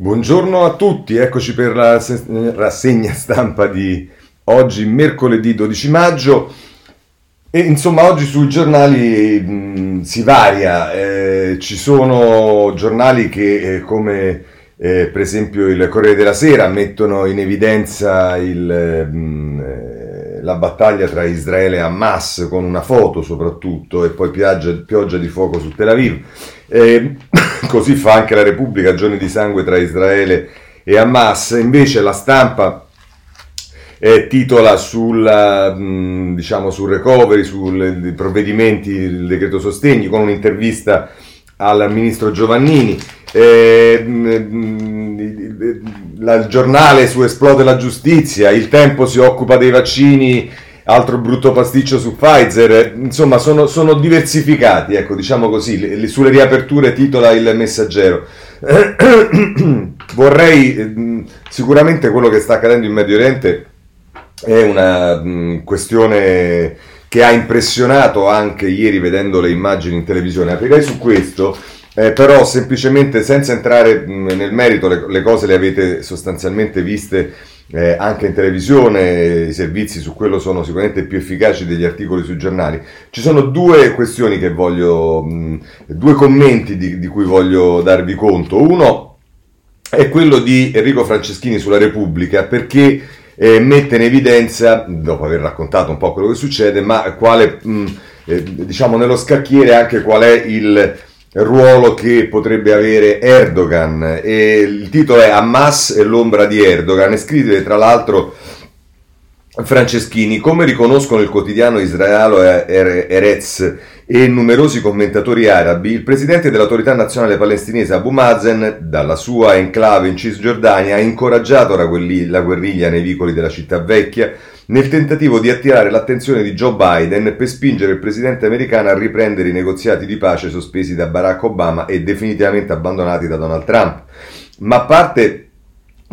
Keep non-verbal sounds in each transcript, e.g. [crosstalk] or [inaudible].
Buongiorno a tutti, eccoci per la rassegna stampa di oggi, mercoledì 12 maggio. E insomma, oggi sui giornali mh, si varia, eh, ci sono giornali che, eh, come eh, per esempio il Corriere della Sera, mettono in evidenza il, mh, la battaglia tra Israele e Hamas con una foto soprattutto e poi pioggia, pioggia di fuoco su Tel Aviv. Eh, [coughs] così fa anche la Repubblica, giorni di sangue tra Israele e Hamas. Invece la stampa eh, titola sulla, mh, diciamo, sul recovery, sui provvedimenti, il decreto sostegni, con un'intervista al ministro Giovannini. Eh, il giornale su Esplode la giustizia, il tempo si occupa dei vaccini altro brutto pasticcio su Pfizer, insomma sono, sono diversificati, ecco diciamo così, le, le, sulle riaperture titola il messaggero. [coughs] Vorrei, sicuramente quello che sta accadendo in Medio Oriente è una questione che ha impressionato anche ieri vedendo le immagini in televisione, aprirei su questo. Eh, però semplicemente senza entrare mh, nel merito le, le cose le avete sostanzialmente viste eh, anche in televisione, i servizi su quello sono sicuramente più efficaci degli articoli sui giornali. Ci sono due questioni che voglio, mh, due commenti di, di cui voglio darvi conto. Uno è quello di Enrico Franceschini sulla Repubblica, perché eh, mette in evidenza, dopo aver raccontato un po' quello che succede, ma quale, mh, eh, diciamo nello scacchiere anche qual è il ruolo che potrebbe avere Erdogan. E il titolo è Hamas e l'ombra di Erdogan. E scrive tra l'altro Franceschini come riconoscono il quotidiano israelo Erez e numerosi commentatori arabi il presidente dell'autorità nazionale palestinese Abu Mazen dalla sua enclave in Cisgiordania ha incoraggiato la guerriglia nei vicoli della città vecchia nel tentativo di attirare l'attenzione di Joe Biden per spingere il presidente americano a riprendere i negoziati di pace sospesi da Barack Obama e definitivamente abbandonati da Donald Trump. Ma a parte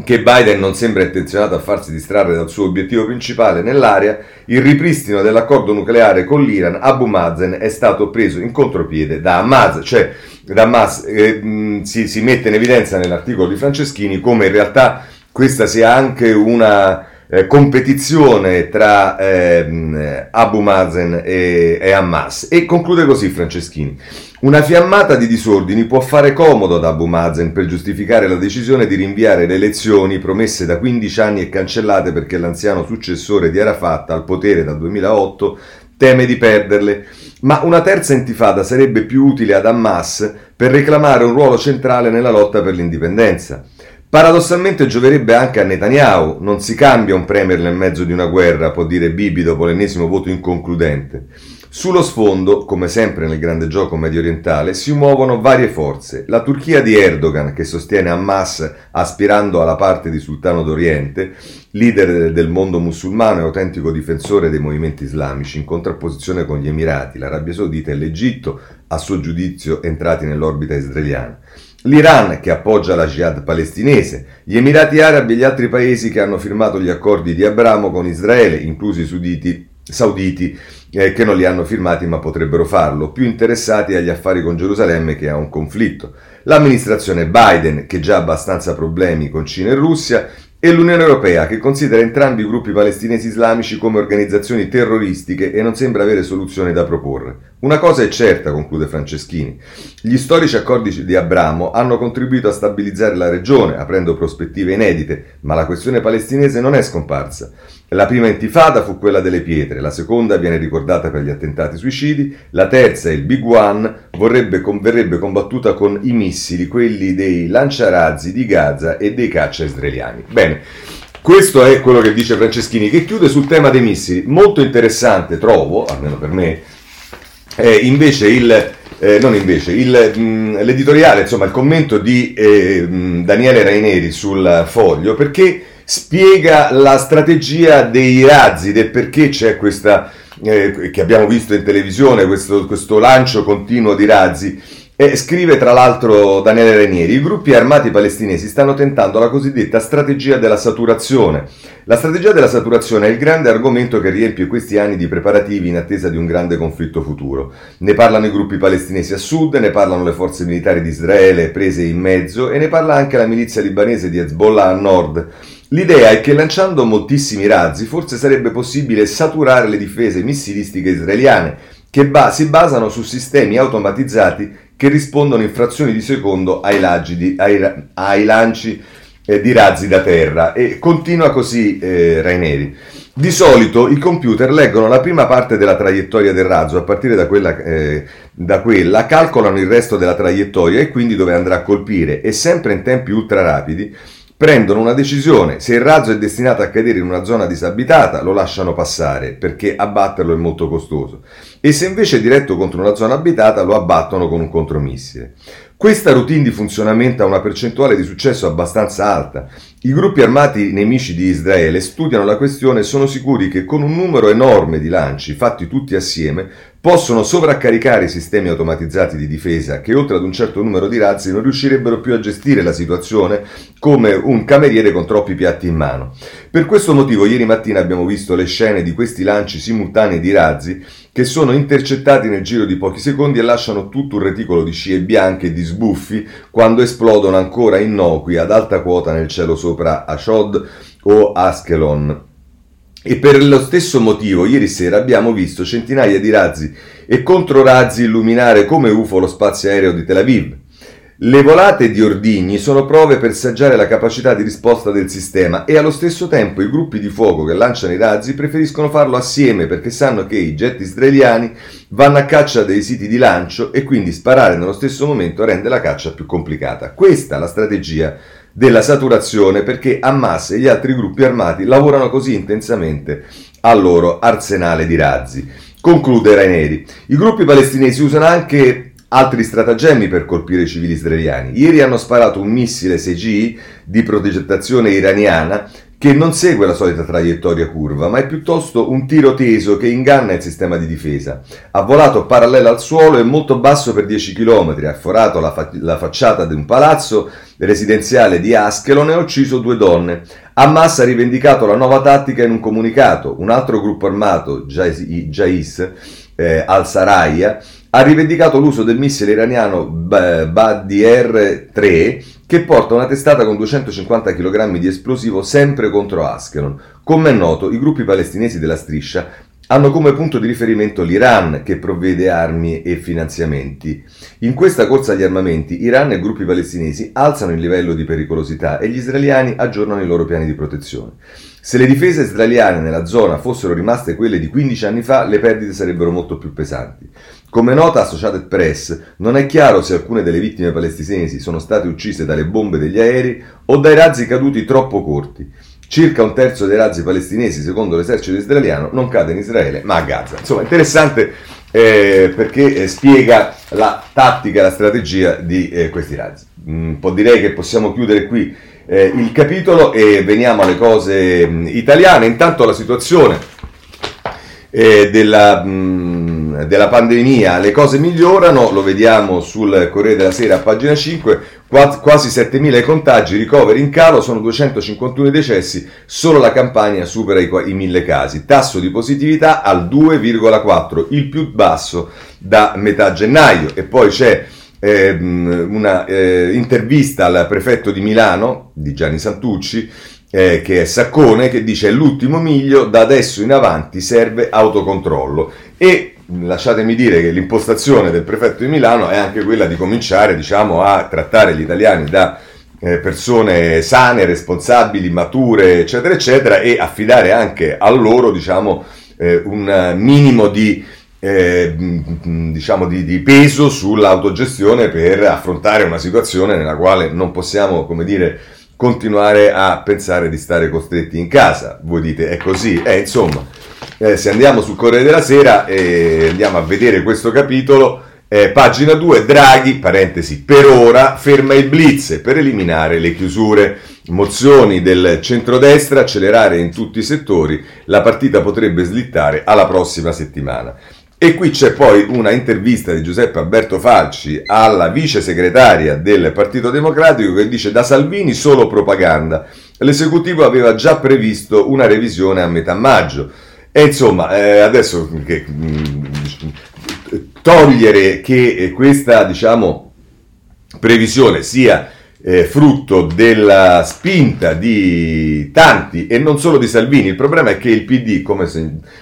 che Biden non sembra intenzionato a farsi distrarre dal suo obiettivo principale nell'area, il ripristino dell'accordo nucleare con l'Iran, Abu Mazen è stato preso in contropiede da Hamas, cioè da Hamas eh, si, si mette in evidenza nell'articolo di Franceschini come in realtà questa sia anche una eh, competizione tra eh, Abu Mazen e, e, Hamas. E conclude così Franceschini. Una fiammata di disordini può fare comodo ad Abu Mazen per giustificare la decisione di rinviare le elezioni promesse da 15 anni e cancellate perché l'anziano successore di Arafat al potere dal 2008 teme di perderle. Ma una terza intifada sarebbe più utile ad Hamas per reclamare un ruolo centrale nella lotta per l'indipendenza. Paradossalmente gioverebbe anche a Netanyahu, non si cambia un premier nel mezzo di una guerra, può dire Bibi dopo l'ennesimo voto inconcludente. Sullo sfondo, come sempre nel grande gioco medio orientale, si muovono varie forze. La Turchia di Erdogan, che sostiene Hamas aspirando alla parte di Sultano d'Oriente, leader del mondo musulmano e autentico difensore dei movimenti islamici, in contrapposizione con gli Emirati, l'Arabia Saudita e l'Egitto, a suo giudizio entrati nell'orbita israeliana l'Iran che appoggia la jihad palestinese, gli Emirati Arabi e gli altri paesi che hanno firmato gli accordi di Abramo con Israele, inclusi i suditi, sauditi eh, che non li hanno firmati ma potrebbero farlo, più interessati agli affari con Gerusalemme che a un conflitto. L'amministrazione Biden, che già ha abbastanza problemi con Cina e Russia, e l'Unione Europea, che considera entrambi i gruppi palestinesi islamici come organizzazioni terroristiche e non sembra avere soluzioni da proporre. Una cosa è certa, conclude Franceschini, gli storici accordi di Abramo hanno contribuito a stabilizzare la regione, aprendo prospettive inedite, ma la questione palestinese non è scomparsa. La prima intifada fu quella delle pietre, la seconda viene ricordata per gli attentati suicidi, la terza, il Big One, vorrebbe, verrebbe combattuta con i missili, quelli dei lanciarazzi di Gaza e dei caccia israeliani. Bene, questo è quello che dice Franceschini, che chiude sul tema dei missili. Molto interessante, trovo, almeno per me, è invece il... Eh, non invece, il, mh, l'editoriale, insomma il commento di eh, mh, Daniele Raineri sul foglio, perché spiega la strategia dei razzi, del perché c'è questa, eh, che abbiamo visto in televisione, questo, questo lancio continuo di razzi. E scrive tra l'altro Daniele Renieri, i gruppi armati palestinesi stanno tentando la cosiddetta strategia della saturazione. La strategia della saturazione è il grande argomento che riempie questi anni di preparativi in attesa di un grande conflitto futuro. Ne parlano i gruppi palestinesi a sud, ne parlano le forze militari di Israele prese in mezzo e ne parla anche la milizia libanese di Hezbollah a nord. L'idea è che lanciando moltissimi razzi forse sarebbe possibile saturare le difese missilistiche israeliane, che ba- si basano su sistemi automatizzati che rispondono in frazioni di secondo ai, di, ai, ai lanci eh, di razzi da terra. E continua così eh, Raineri. Di solito i computer leggono la prima parte della traiettoria del razzo, a partire da quella, eh, da quella, calcolano il resto della traiettoria e quindi dove andrà a colpire e sempre in tempi ultra rapidi prendono una decisione. Se il razzo è destinato a cadere in una zona disabitata, lo lasciano passare perché abbatterlo è molto costoso. E se invece è diretto contro una zona abitata, lo abbattono con un contromissile. Questa routine di funzionamento ha una percentuale di successo abbastanza alta. I gruppi armati nemici di Israele studiano la questione e sono sicuri che con un numero enorme di lanci, fatti tutti assieme, possono sovraccaricare i sistemi automatizzati di difesa che oltre ad un certo numero di razzi non riuscirebbero più a gestire la situazione come un cameriere con troppi piatti in mano. Per questo motivo ieri mattina abbiamo visto le scene di questi lanci simultanei di razzi che sono intercettati nel giro di pochi secondi e lasciano tutto un reticolo di scie bianche e di sbuffi quando esplodono ancora innocui ad alta quota nel cielo sopra Ashod o Askelon. E per lo stesso motivo ieri sera abbiamo visto centinaia di razzi e controrazzi illuminare come UFO lo spazio aereo di Tel Aviv. Le volate di ordigni sono prove per saggiare la capacità di risposta del sistema e allo stesso tempo i gruppi di fuoco che lanciano i razzi preferiscono farlo assieme perché sanno che i jet israeliani vanno a caccia dei siti di lancio e quindi sparare nello stesso momento rende la caccia più complicata. Questa è la strategia della saturazione perché Hamas e gli altri gruppi armati lavorano così intensamente al loro arsenale di razzi. Conclude Raineri. I gruppi palestinesi usano anche altri stratagemmi per colpire i civili israeliani. Ieri hanno sparato un missile 6G di progettazione iraniana che non segue la solita traiettoria curva, ma è piuttosto un tiro teso che inganna il sistema di difesa. Ha volato parallelo al suolo e molto basso per 10 km, ha forato la, fa- la facciata di un palazzo residenziale di Askelon e ha ucciso due donne. Hamas ha rivendicato la nuova tattica in un comunicato. Un altro gruppo armato, Jais, eh, al-Saraya, ha rivendicato l'uso del missile iraniano Badr-3 che porta una testata con 250 kg di esplosivo sempre contro Askelon. Come è noto, i gruppi palestinesi della striscia hanno come punto di riferimento l'Iran che provvede armi e finanziamenti. In questa corsa agli armamenti, Iran e gruppi palestinesi alzano il livello di pericolosità e gli israeliani aggiornano i loro piani di protezione. Se le difese israeliane nella zona fossero rimaste quelle di 15 anni fa, le perdite sarebbero molto più pesanti. Come nota Associated Press, non è chiaro se alcune delle vittime palestinesi sono state uccise dalle bombe degli aerei o dai razzi caduti troppo corti. Circa un terzo dei razzi palestinesi, secondo l'esercito israeliano, non cade in Israele ma a Gaza. Insomma, interessante eh, perché eh, spiega la tattica la strategia di eh, questi razzi. Po' direi che possiamo chiudere qui eh, il capitolo e veniamo alle cose mh, mm, italiane. Intanto la situazione eh, della, mh, della, pandemia, le cose migliorano, lo vediamo sul Corriere della Sera a pagina 5, quasi 7.000 contagi, ricoveri in calo, sono 251 decessi, solo la campagna supera i, i 1.000 casi, tasso di positività al 2,4, il più basso da metà gennaio. E poi c'è eh, una eh, intervista al prefetto di Milano, di Gianni Santucci, eh, che è Saccone, che dice l'ultimo miglio, da adesso in avanti serve autocontrollo. E lasciatemi dire che l'impostazione del prefetto di Milano è anche quella di cominciare diciamo, a trattare gli italiani da eh, persone sane, responsabili, mature, eccetera, eccetera, e affidare anche a loro diciamo, eh, un minimo di eh, diciamo di, peso sull'autogestione per affrontare una situazione nella quale non possiamo, come dire, continuare a pensare di stare costretti in casa. Voi dite, è così? Eh, insomma, eh, se andiamo sul Corriere della Sera e andiamo a vedere questo capitolo, eh, pagina 2, Draghi, parentesi, per ora ferma il blitz per eliminare le chiusure. Mozioni del centrodestra, accelerare in tutti i settori, la partita potrebbe slittare alla prossima settimana. E qui c'è poi una intervista di Giuseppe Alberto Falci alla vice segretaria del Partito Democratico che dice da Salvini solo propaganda. L'esecutivo aveva già previsto una revisione a metà maggio. E insomma, eh, adesso che, mm, togliere che eh, questa, diciamo, previsione sia eh, frutto della spinta di tanti e non solo di Salvini. Il problema è che il PD, come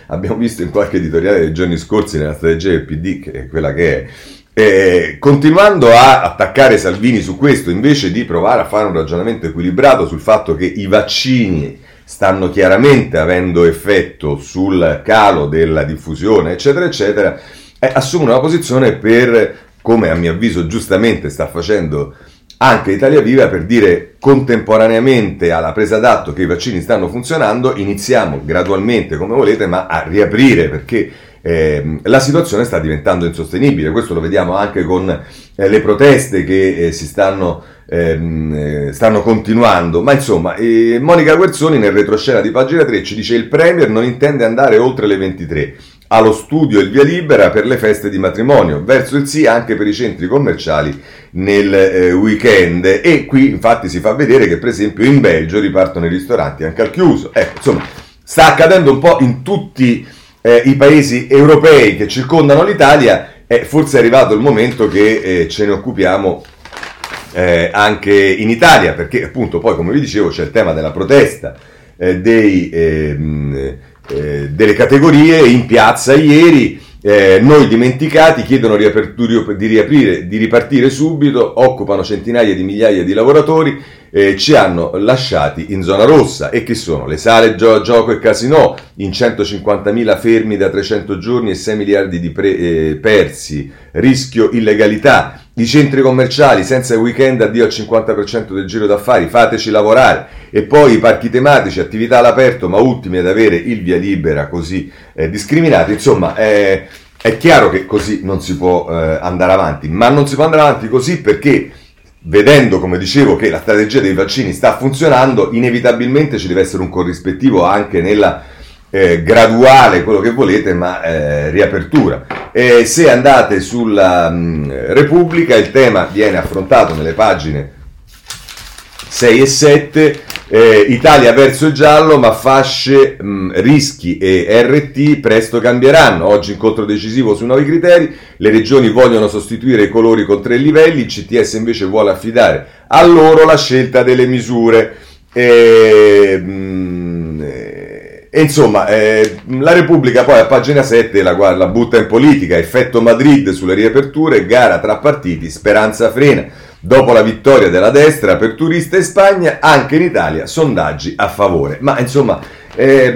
abbiamo visto in qualche editoriale dei giorni scorsi nella strategia del PD, che è quella che è, eh, continuando a attaccare Salvini su questo, invece di provare a fare un ragionamento equilibrato sul fatto che i vaccini stanno chiaramente avendo effetto sul calo della diffusione, eccetera, eccetera, eh, assumono una posizione per, come a mio avviso giustamente sta facendo anche Italia Viva per dire contemporaneamente alla presa d'atto che i vaccini stanno funzionando, iniziamo gradualmente come volete, ma a riaprire perché eh, la situazione sta diventando insostenibile. Questo lo vediamo anche con eh, le proteste che eh, si stanno, ehm, eh, stanno, continuando. Ma insomma, eh, Monica Guerzoni nel retroscena di pagina 3 ci dice il Premier non intende andare oltre le 23 allo studio il via libera per le feste di matrimonio, verso il sì anche per i centri commerciali nel eh, weekend e qui infatti si fa vedere che per esempio in Belgio ripartono i ristoranti anche al chiuso. Ecco, insomma, sta accadendo un po' in tutti eh, i paesi europei che circondano l'Italia e forse è arrivato il momento che eh, ce ne occupiamo eh, anche in Italia, perché appunto poi come vi dicevo c'è il tema della protesta eh, dei ehm, eh, delle categorie in piazza ieri. Eh, noi dimenticati chiedono di, riaprire, di ripartire subito, occupano centinaia di migliaia di lavoratori, eh, ci hanno lasciati in zona rossa. E che sono? Le sale gio- gioco e casino. In 150.000 fermi da 300 giorni e 6 miliardi di pre- eh, persi, rischio illegalità, i centri commerciali senza weekend addio al 50% del giro d'affari, fateci lavorare. E poi i parchi tematici, attività all'aperto ma ultimi ad avere il via libera così eh, discriminati, insomma eh, è chiaro che così non si può eh, andare avanti, ma non si può andare avanti così perché vedendo come dicevo che la strategia dei vaccini sta funzionando, inevitabilmente ci deve essere un corrispettivo anche nella eh, graduale, quello che volete, ma eh, riapertura. E se andate sulla mh, mm, Repubblica, il tema viene affrontato nelle pagine 6 e 7. Eh, Italia verso il giallo, ma fasce, mh, rischi e RT presto cambieranno. Oggi incontro decisivo su nuovi criteri. Le regioni vogliono sostituire i colori con tre livelli, il CTS invece vuole affidare a loro la scelta delle misure. E, mh, e insomma, eh, la Repubblica poi a pagina 7 la, la, butta in politica, effetto Madrid sulle riaperture, gara tra partiti, speranza frena. Dopo la vittoria della destra, aperturista in Spagna, anche in Italia sondaggi a favore. Ma insomma, è,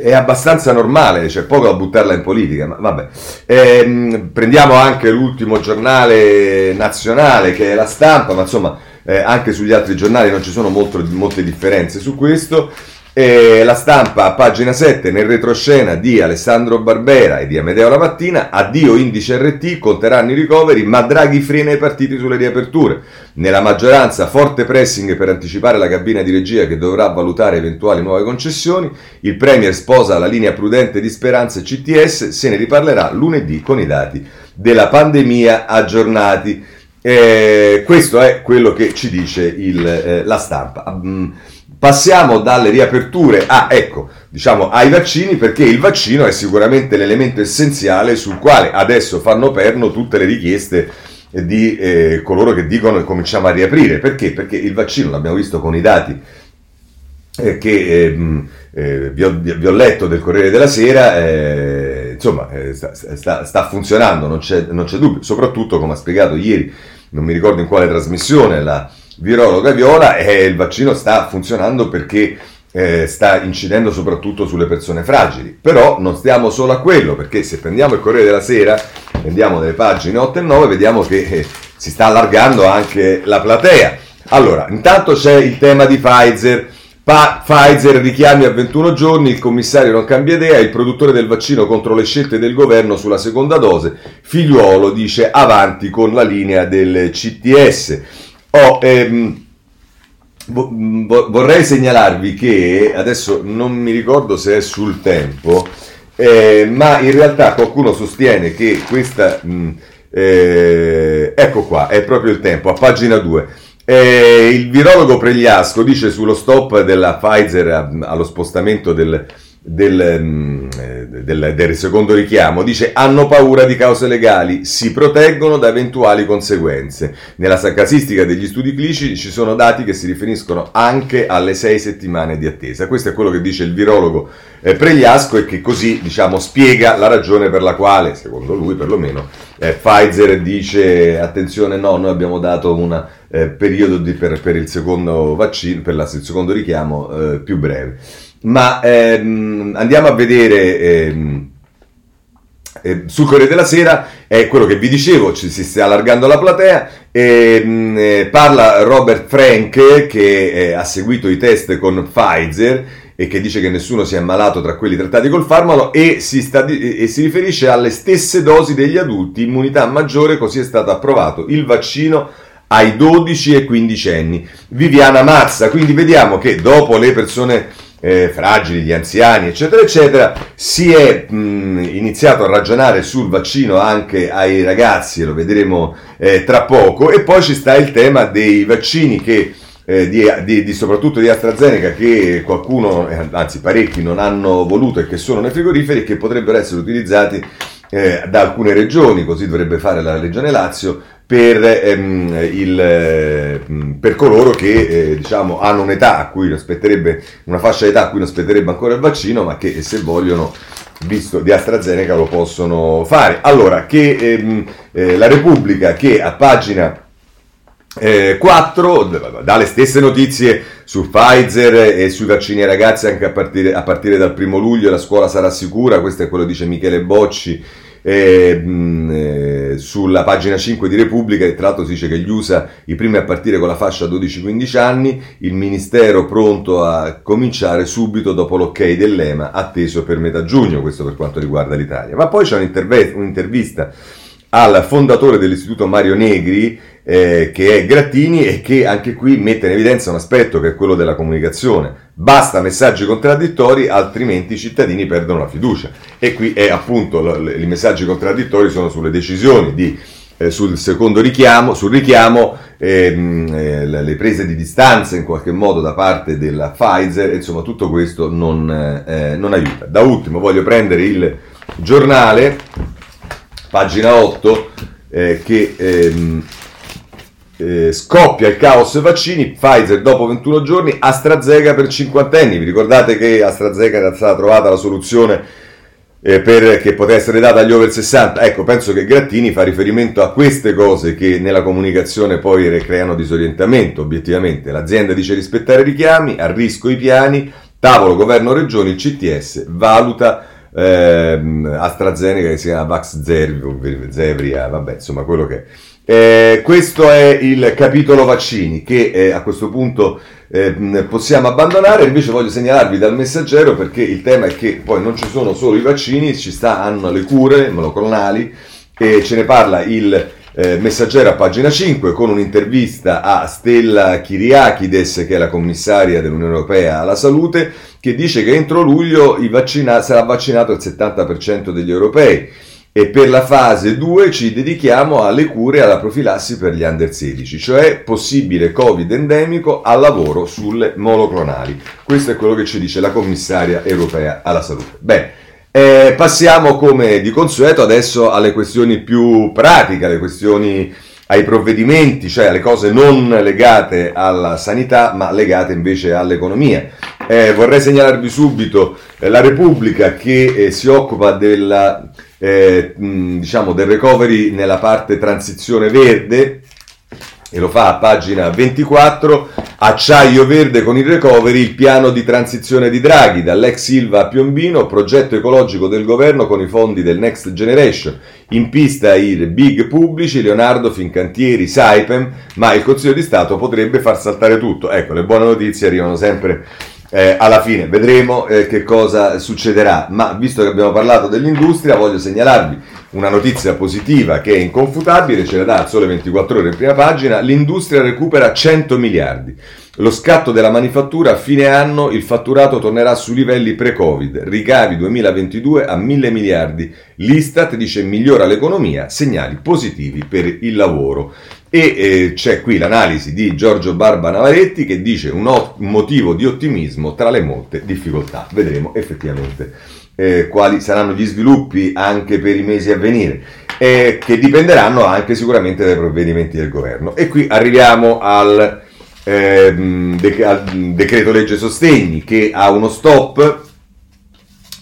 è abbastanza normale, c'è poco da buttarla in politica, ma vabbè. Eh, prendiamo anche l'ultimo giornale nazionale che è la stampa, ma insomma eh, anche sugli altri giornali non ci sono molto, molte differenze su questo. E la stampa pagina 7 nel retroscena di Alessandro Barbera e di Amedeo La Mattina addio indice RT, conteranno i ricoveri ma Draghi frena i partiti sulle riaperture. Nella maggioranza forte pressing per anticipare la cabina di regia che dovrà valutare eventuali nuove concessioni. Il Premier sposa la linea prudente di Speranza CTS se ne riparlerà lunedì con i dati della pandemia aggiornati. Eh, questo è quello che ci dice il, eh, la stampa. Mm, Passiamo dalle riaperture a, ecco, diciamo, ai vaccini perché il vaccino è sicuramente l'elemento essenziale sul quale adesso fanno perno tutte le richieste di eh, coloro che dicono che cominciamo a riaprire. Perché? Perché il vaccino, l'abbiamo visto con i dati eh, che ehm, eh, vi, ho, vi, ho, letto del Corriere della Sera, eh, insomma, eh, sta, sta, sta, funzionando, non c'è, non c'è dubbio, soprattutto come ha spiegato ieri, non mi ricordo in quale trasmissione, la virologa Viola e il vaccino sta funzionando perché eh, sta incidendo soprattutto sulle persone fragili. Però non stiamo solo a quello, perché se prendiamo il Corriere della Sera, prendiamo delle pagine 8 e 9, vediamo che eh, si sta allargando anche la platea. Allora, intanto c'è il tema di Pfizer. Pa- Pfizer richiami a 21 giorni, il commissario non cambia idea, il produttore del vaccino contro le scelte del governo sulla seconda dose, figliuolo dice avanti con la linea del CTS. Oh, ehm, vorrei segnalarvi che adesso non mi ricordo se è sul tempo. eh, ma in realtà qualcuno sostiene che questa... Mh, eh, ecco qua, è proprio il tempo, a pagina 2. Eh, il virologo Pregliasco dice sullo stop della Pfizer allo spostamento del, del, mm, del, del, secondo richiamo, dice hanno paura di cause legali, si proteggono da eventuali conseguenze. Nella casistica degli studi clinici ci sono dati che si riferiscono anche alle sei settimane di attesa. Questo è quello che dice il virologo eh, Pregliasco e che così diciamo, spiega la ragione per la quale, secondo lui perlomeno, eh, Pfizer dice attenzione no, noi abbiamo dato un eh, periodo di, per, per, il secondo vaccino, per la, il secondo richiamo eh, più breve. Ma ehm, andiamo a vedere ehm, eh, sul Corriere della Sera, è quello che vi dicevo, ci si sta allargando la platea, ehm, eh, parla Robert Frank che eh, ha seguito i test con Pfizer e che dice che nessuno si è ammalato tra quelli trattati col farmaco e si, sta, e si riferisce alle stesse dosi degli adulti, immunità maggiore, così è stato approvato il vaccino ai 12 e 15 anni. Viviana Mazza, quindi vediamo che dopo le persone eh, fragili, gli anziani, eccetera, eccetera, si è mh, iniziato a ragionare sul vaccino anche ai ragazzi, lo vedremo eh, tra poco, e poi ci sta il tema dei vaccini che eh, di, di, di, soprattutto di AstraZeneca che qualcuno, eh, anzi parecchi, non hanno voluto e che sono nei frigoriferi e che potrebbero essere utilizzati eh, da alcune regioni, così dovrebbe fare la regione Lazio, per, ehm, il, ehm, per coloro che eh, diciamo, hanno un'età a cui aspetterebbe, una fascia d'età a cui non aspetterebbe ancora il vaccino, ma che se vogliono, visto di AstraZeneca, lo possono fare. Allora, che ehm, eh, la Repubblica che a pagina eh, 4 dà le stesse notizie su Pfizer e sui vaccini ai ragazzi anche a partire, a partire dal primo luglio la scuola sarà sicura, questo è quello che dice Michele Bocci eh, sulla pagina 5 di Repubblica, tra l'altro si dice che gli USA i primi a partire con la fascia 12-15 anni, il Ministero pronto a cominciare subito dopo l'ok dell'EMA, atteso per metà giugno, questo per quanto riguarda l'Italia. Ma poi c'è un'intervista al fondatore dell'istituto Mario Negri, eh, che è Grattini e che anche qui mette in evidenza un aspetto che è quello della comunicazione. Basta messaggi contraddittori, altrimenti i cittadini perdono la fiducia. E qui è appunto i messaggi contraddittori sono sulle decisioni di, eh, sul secondo richiamo, sul richiamo, ehm, eh, le prese di distanza in qualche modo da parte della Pfizer, insomma tutto questo non, eh, non aiuta. Da ultimo voglio prendere il giornale, pagina 8, eh, che ehm, eh, scoppia il caos vaccini, Pfizer dopo 21 giorni, AstraZeneca per cinquantenni. Vi ricordate che AstraZeneca era stata trovata la soluzione eh, per, che potesse essere data agli over 60? Ecco, penso che Grattini fa riferimento a queste cose che nella comunicazione poi creano disorientamento, obiettivamente. L'azienda dice rispettare i richiami, a rischio i piani, tavolo governo regioni, il CTS valuta ehm, AstraZeneca che si chiama Vax Zevria, vabbè, insomma, quello che è. Eh, questo è il capitolo vaccini che eh, a questo punto eh, possiamo abbandonare, invece voglio segnalarvi dal messaggero perché il tema è che poi non ci sono solo i vaccini, ci stanno le cure monoclonali e ce ne parla il eh, messaggero a pagina 5 con un'intervista a Stella Kyriakides che è la commissaria dell'Unione Europea alla salute che dice che entro luglio vaccina- sarà vaccinato il 70% degli europei e per la fase 2 ci dedichiamo alle cure e alla profilassi per gli under 16, cioè possibile Covid endemico al lavoro sulle monoclonali. Questo è quello che ci dice la commissaria europea alla salute. Beh, eh, passiamo come di consueto adesso alle questioni più pratiche, alle questioni ai provvedimenti, cioè alle cose non legate alla sanità, ma legate invece all'economia. Eh, vorrei segnalarvi subito eh, la Repubblica che eh, si occupa della eh, diciamo del recovery nella parte transizione verde e lo fa a pagina 24, acciaio verde con il recovery, il piano di transizione di Draghi, dall'ex Silva a Piombino, progetto ecologico del governo con i fondi del Next Generation, in pista i big pubblici, Leonardo, Fincantieri, Saipem, ma il Consiglio di Stato potrebbe far saltare tutto. Ecco, le buone notizie arrivano sempre eh, alla fine vedremo eh, che cosa succederà, ma visto che abbiamo parlato dell'industria voglio segnalarvi una notizia positiva che è inconfutabile, ce la dà sole 24 ore in prima pagina, l'industria recupera 100 miliardi. Lo scatto della manifattura a fine anno il fatturato tornerà su livelli pre-Covid, ricavi 2022 a 1000 miliardi. L'Istat dice migliora l'economia, segnali positivi per il lavoro. E eh, c'è qui l'analisi di Giorgio Barba Navaretti che dice un, ot- motivo di ottimismo tra le molte difficoltà. Vedremo effettivamente eh, quali saranno gli sviluppi anche per i mesi a venire, eh, che dipenderanno anche sicuramente dai provvedimenti del governo. E qui arriviamo al eh, de- decreto legge sostegni che ha uno stop,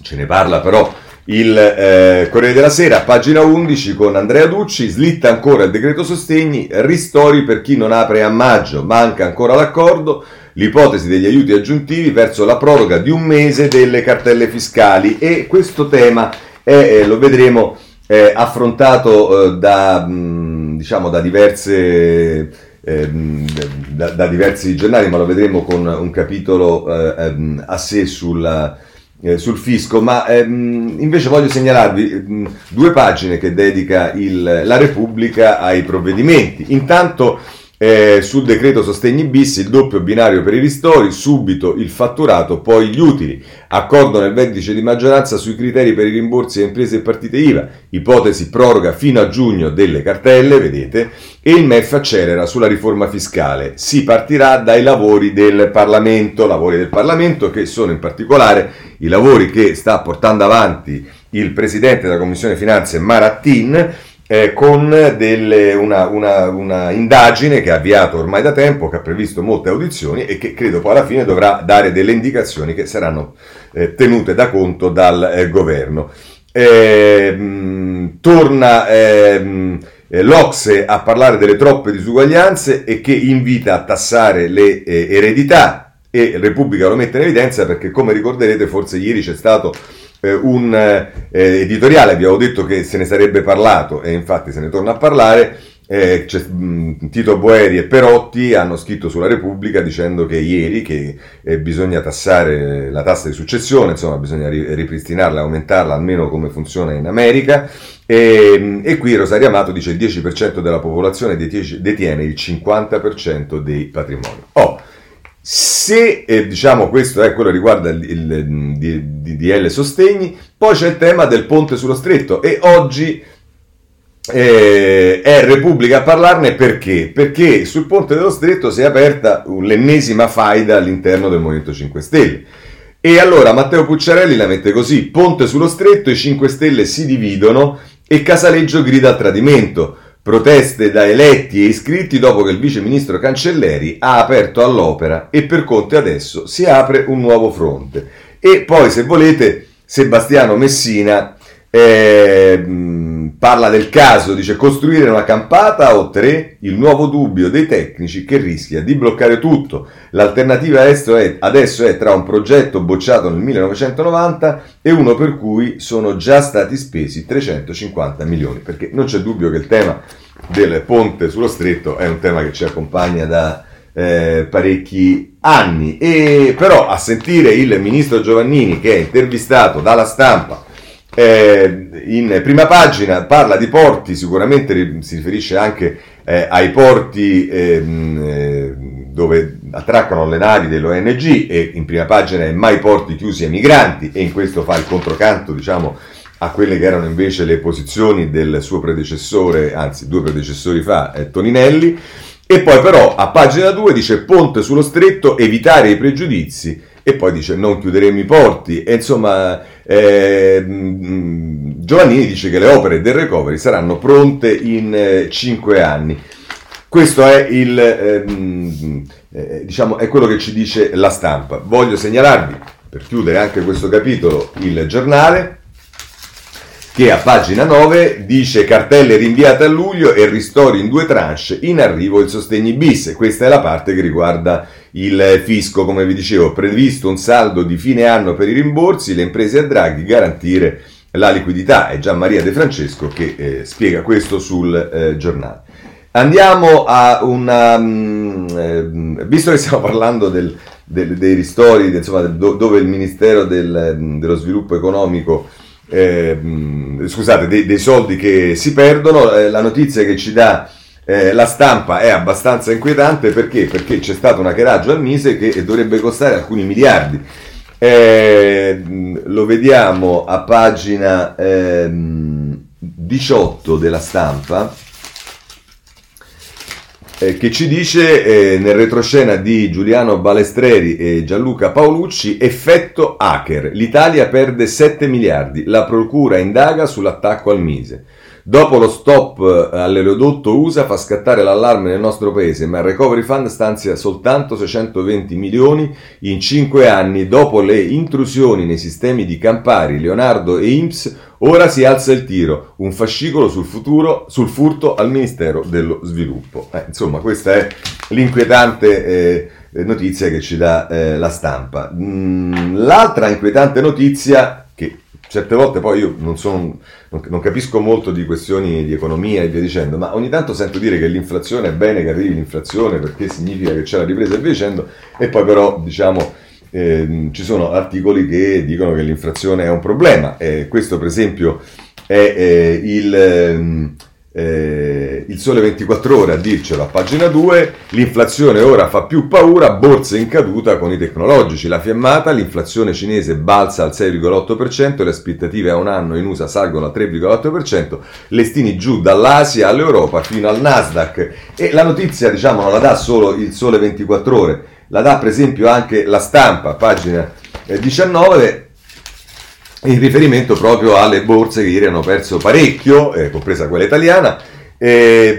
ce ne parla però il eh, Corriere della Sera, pagina 11 con Andrea Ducci, slitta ancora il decreto sostegni, ristori per chi non apre a maggio, manca ancora l'accordo, l'ipotesi degli aiuti aggiuntivi verso la proroga di un mese delle cartelle fiscali e questo tema è, eh, lo vedremo eh, affrontato eh, da, mh, diciamo, da diverse Ehm, da, da, diversi giornali, ma lo vedremo con un capitolo eh, ehm, a sé sulla, eh, sul fisco. Ma ehm, invece voglio segnalarvi ehm, due pagine che dedica il, la Repubblica ai provvedimenti. Intanto eh, sul decreto sostegni bis, il doppio binario per i ristori, subito il fatturato, poi gli utili. Accordo nel vertice di maggioranza sui criteri per i rimborsi a imprese e partite IVA. Ipotesi proroga fino a giugno delle cartelle, vedete. E il MEF accelera sulla riforma fiscale. Si partirà dai lavori del Parlamento, lavori del Parlamento che sono in particolare i lavori che sta portando avanti il Presidente della Commissione Finanze Marattin eh, con delle, una, una, una, indagine che ha avviato ormai da tempo, che ha previsto molte audizioni e che credo poi alla fine dovrà dare delle indicazioni che saranno eh, tenute da conto dal eh, governo. Mh, torna ehm, eh, l'Ocse a parlare delle troppe disuguaglianze e che invita a tassare le eh, eredità e Repubblica lo mette in evidenza perché come ricorderete forse ieri c'è stato eh, un eh, editoriale, abbiamo detto che se ne sarebbe parlato e infatti se ne torna a parlare. Eh, Tito Boeri e Perotti hanno scritto sulla Repubblica dicendo che ieri che eh, bisogna tassare la tassa di successione, insomma bisogna ri- ripristinarla, aumentarla almeno come funziona in America e, e, qui Rosario Amato dice il 10% della popolazione detiene il 50% dei patrimoni. Oh, se eh, diciamo questo è quello che riguarda il, il, il DDL sostegni, poi c'è il tema del ponte sullo stretto e oggi eh, è Repubblica a parlarne perché? Perché sul ponte dello stretto si è aperta l'ennesima faida all'interno del Movimento 5 Stelle. E allora Matteo Pucciarelli la mette così: Ponte sullo stretto, i 5 Stelle si dividono e Casaleggio grida al tradimento. Proteste da eletti e iscritti dopo che il vice ministro Cancelleri ha aperto all'opera e per Conte adesso si apre un nuovo fronte. E poi, se volete, Sebastiano Messina eh, parla del caso, dice costruire una campata o tre, il nuovo dubbio dei tecnici che rischia di bloccare tutto. L'alternativa adesso è tra un progetto bocciato nel 1990 e uno per cui sono già stati spesi 350 milioni, perché non c'è dubbio che il tema del ponte sullo stretto è un tema che ci accompagna da eh, parecchi anni. E però a sentire il ministro Giovannini che è intervistato dalla stampa eh, in prima pagina parla di porti, sicuramente si riferisce anche eh, ai porti ehm, eh, dove attraccano le navi dell'ONG e in prima pagina è mai porti chiusi ai migranti e in questo fa il controcanto diciamo a quelle che erano invece le posizioni del suo predecessore, anzi due predecessori fa, eh, Toninelli. E poi però a pagina 2 dice ponte sullo stretto, evitare i pregiudizi e poi dice non chiuderemo i porti. E insomma eh, Giovannini dice che le opere del recovery saranno pronte in eh, 5 anni. Questo è, il, ehm, eh, diciamo, è quello che ci dice la stampa. Voglio segnalarvi, per chiudere anche questo capitolo, il giornale che a pagina 9 dice cartelle rinviate a luglio e ristori in due tranche, in arrivo il sostegni bis. Questa è la parte che riguarda il fisco, come vi dicevo, previsto un saldo di fine anno per i rimborsi, le imprese a Draghi garantire la liquidità. È Gian Maria De Francesco che eh, spiega questo sul eh, giornale. Andiamo a una... Um, eh, visto che stiamo parlando del, del, dei ristori, insomma, do, dove il Ministero del, dello Sviluppo Economico eh, scusate, dei, dei, soldi che si perdono. Eh, la notizia che ci dà eh, la stampa è abbastanza inquietante perché? Perché c'è stato un hackeraggio al Mise che dovrebbe costare alcuni miliardi. Eh, lo vediamo a pagina 18 ehm, della stampa eh, che ci dice eh, nel retroscena di Giuliano Balestreri e Gianluca Paolucci effetto hacker, l'Italia perde 7 miliardi, la procura indaga sull'attacco al Mise. Dopo lo stop eh, all'eleodotto USA fa scattare l'allarme nel nostro paese, ma il Recovery Fund stanzia soltanto 620 milioni in 5 anni. Dopo le intrusioni nei sistemi di Campari, Leonardo e IMSS, ora si alza il tiro. Un fascicolo sul, futuro, sul furto al Ministero dello Sviluppo. Eh, insomma, questa è l'inquietante... Eh, notizia che ci dà eh, la stampa. Mm, l'altra inquietante notizia certe volte poi io non, sono, non, capisco molto di questioni di economia e via dicendo, ma ogni tanto sento dire che l'inflazione è bene che arrivi l'inflazione perché significa che c'è la ripresa e via dicendo, e poi però diciamo eh, ci sono articoli che dicono che l'inflazione è un problema. Eh, questo per esempio è eh, il... Eh, il sole 24 ore a dircelo a pagina 2, l'inflazione ora fa più paura, borse in caduta con i tecnologici, la fiammata, l'inflazione cinese balza al 6,8%, le aspettative a un anno in USA salgono al 3,8%, le stini giù dall'Asia all'Europa fino al Nasdaq. E la notizia diciamo non la dà solo il sole 24 ore, la dà per esempio anche la stampa, pagina 19 eh, in riferimento proprio alle borse che ieri hanno perso parecchio, eh, compresa quella italiana. Eh,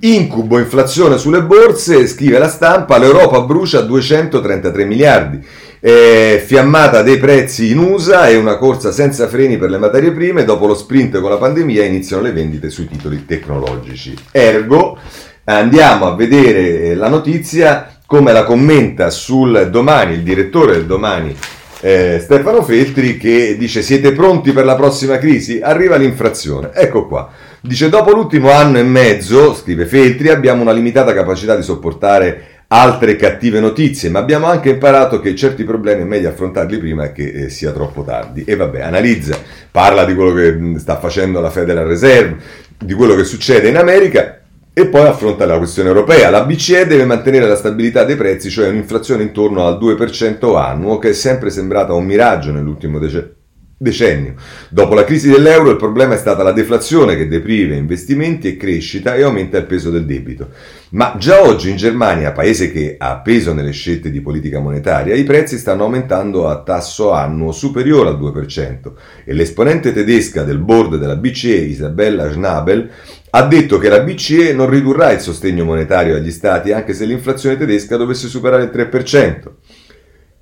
incubo inflazione sulle borse, scrive la stampa, l'Europa brucia 233 miliardi. Eh, fiammata dei prezzi in USA e una corsa senza freni per le materie prime, dopo lo sprint con la pandemia iniziano le vendite sui titoli tecnologici. Ergo, andiamo a vedere la notizia come la commenta sul domani il direttore del domani eh, Stefano Feltri che dice siete pronti per la prossima crisi? Arriva l'infrazione. Ecco qua. Dice dopo l'ultimo anno e mezzo, scrive Feltri, abbiamo una limitata capacità di sopportare altre cattive notizie, ma abbiamo anche imparato che certi problemi è meglio affrontarli prima che eh, sia troppo tardi. E vabbè, analizza, parla di quello che sta facendo la Federal Reserve, di quello che succede in America e poi affronta la questione europea. La BCE deve mantenere la stabilità dei prezzi, cioè un'inflazione intorno al 2% annuo, che è sempre sembrata un miraggio nell'ultimo decennio decennio. Dopo la crisi dell'euro il problema è stata la deflazione che deprive investimenti e crescita e aumenta il peso del debito. Ma già oggi in Germania, paese che ha peso nelle scelte di politica monetaria, i prezzi stanno aumentando a tasso annuo superiore al 2% e l'esponente tedesca del board della BCE, Isabella Schnabel, ha detto che la BCE non ridurrà il sostegno monetario agli stati anche se l'inflazione tedesca dovesse superare il 3%.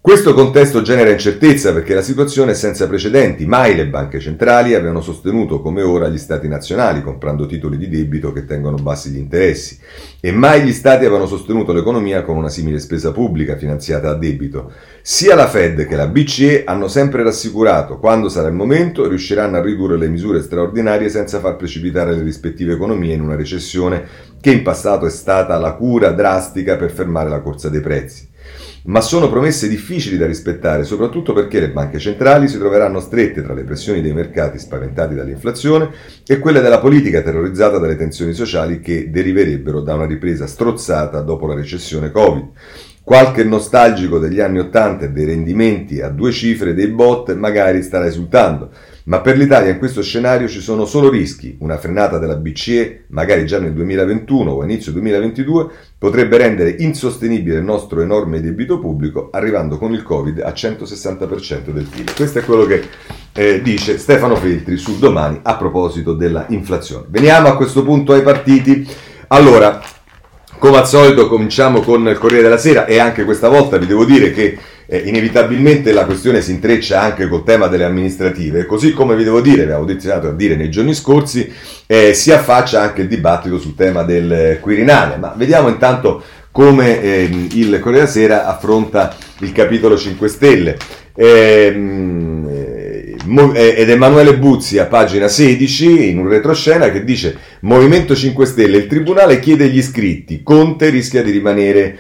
Questo contesto genera incertezza perché la situazione è senza precedenti. Mai le banche centrali avevano sostenuto come ora gli stati nazionali comprando titoli di debito che tengono bassi gli interessi e mai gli stati avevano sostenuto l'economia con una simile spesa pubblica finanziata a debito. Sia la Fed che la BCE hanno sempre rassicurato quando sarà il momento riusciranno a ridurre le misure straordinarie senza far precipitare le rispettive economie in una recessione che in passato è stata la cura drastica per fermare la corsa dei prezzi ma sono promesse difficili da rispettare, soprattutto perché le banche centrali si troveranno strette tra le pressioni dei mercati spaventati dall'inflazione e quelle della politica terrorizzata dalle tensioni sociali che deriverebbero da una ripresa strozzata dopo la recessione Covid. Qualche nostalgico degli anni Ottanta e dei rendimenti a due cifre dei bot magari starà esultando, ma per l'Italia in questo scenario ci sono solo rischi. Una frenata della BCE, magari già nel 2021 o inizio 2022, potrebbe rendere insostenibile il nostro enorme debito pubblico, arrivando con il Covid a 160% del PIL. Questo è quello che eh, dice Stefano Feltri su domani a proposito della inflazione. Veniamo a questo punto ai partiti. Allora, come al solito cominciamo con il Corriere della Sera e anche questa volta vi devo dire che eh, inevitabilmente la questione si intreccia anche col tema delle amministrative, così come vi devo dire, vi avevo iniziato a dire nei giorni scorsi, eh, si affaccia anche il dibattito sul tema del Quirinale. Ma vediamo intanto come eh, il Corriere della Sera affronta il capitolo 5 Stelle. Ehm, eh, ed Emanuele Buzzi a pagina 16 in un retroscena che dice Movimento 5 Stelle, il Tribunale chiede gli iscritti, Conte rischia di rimanere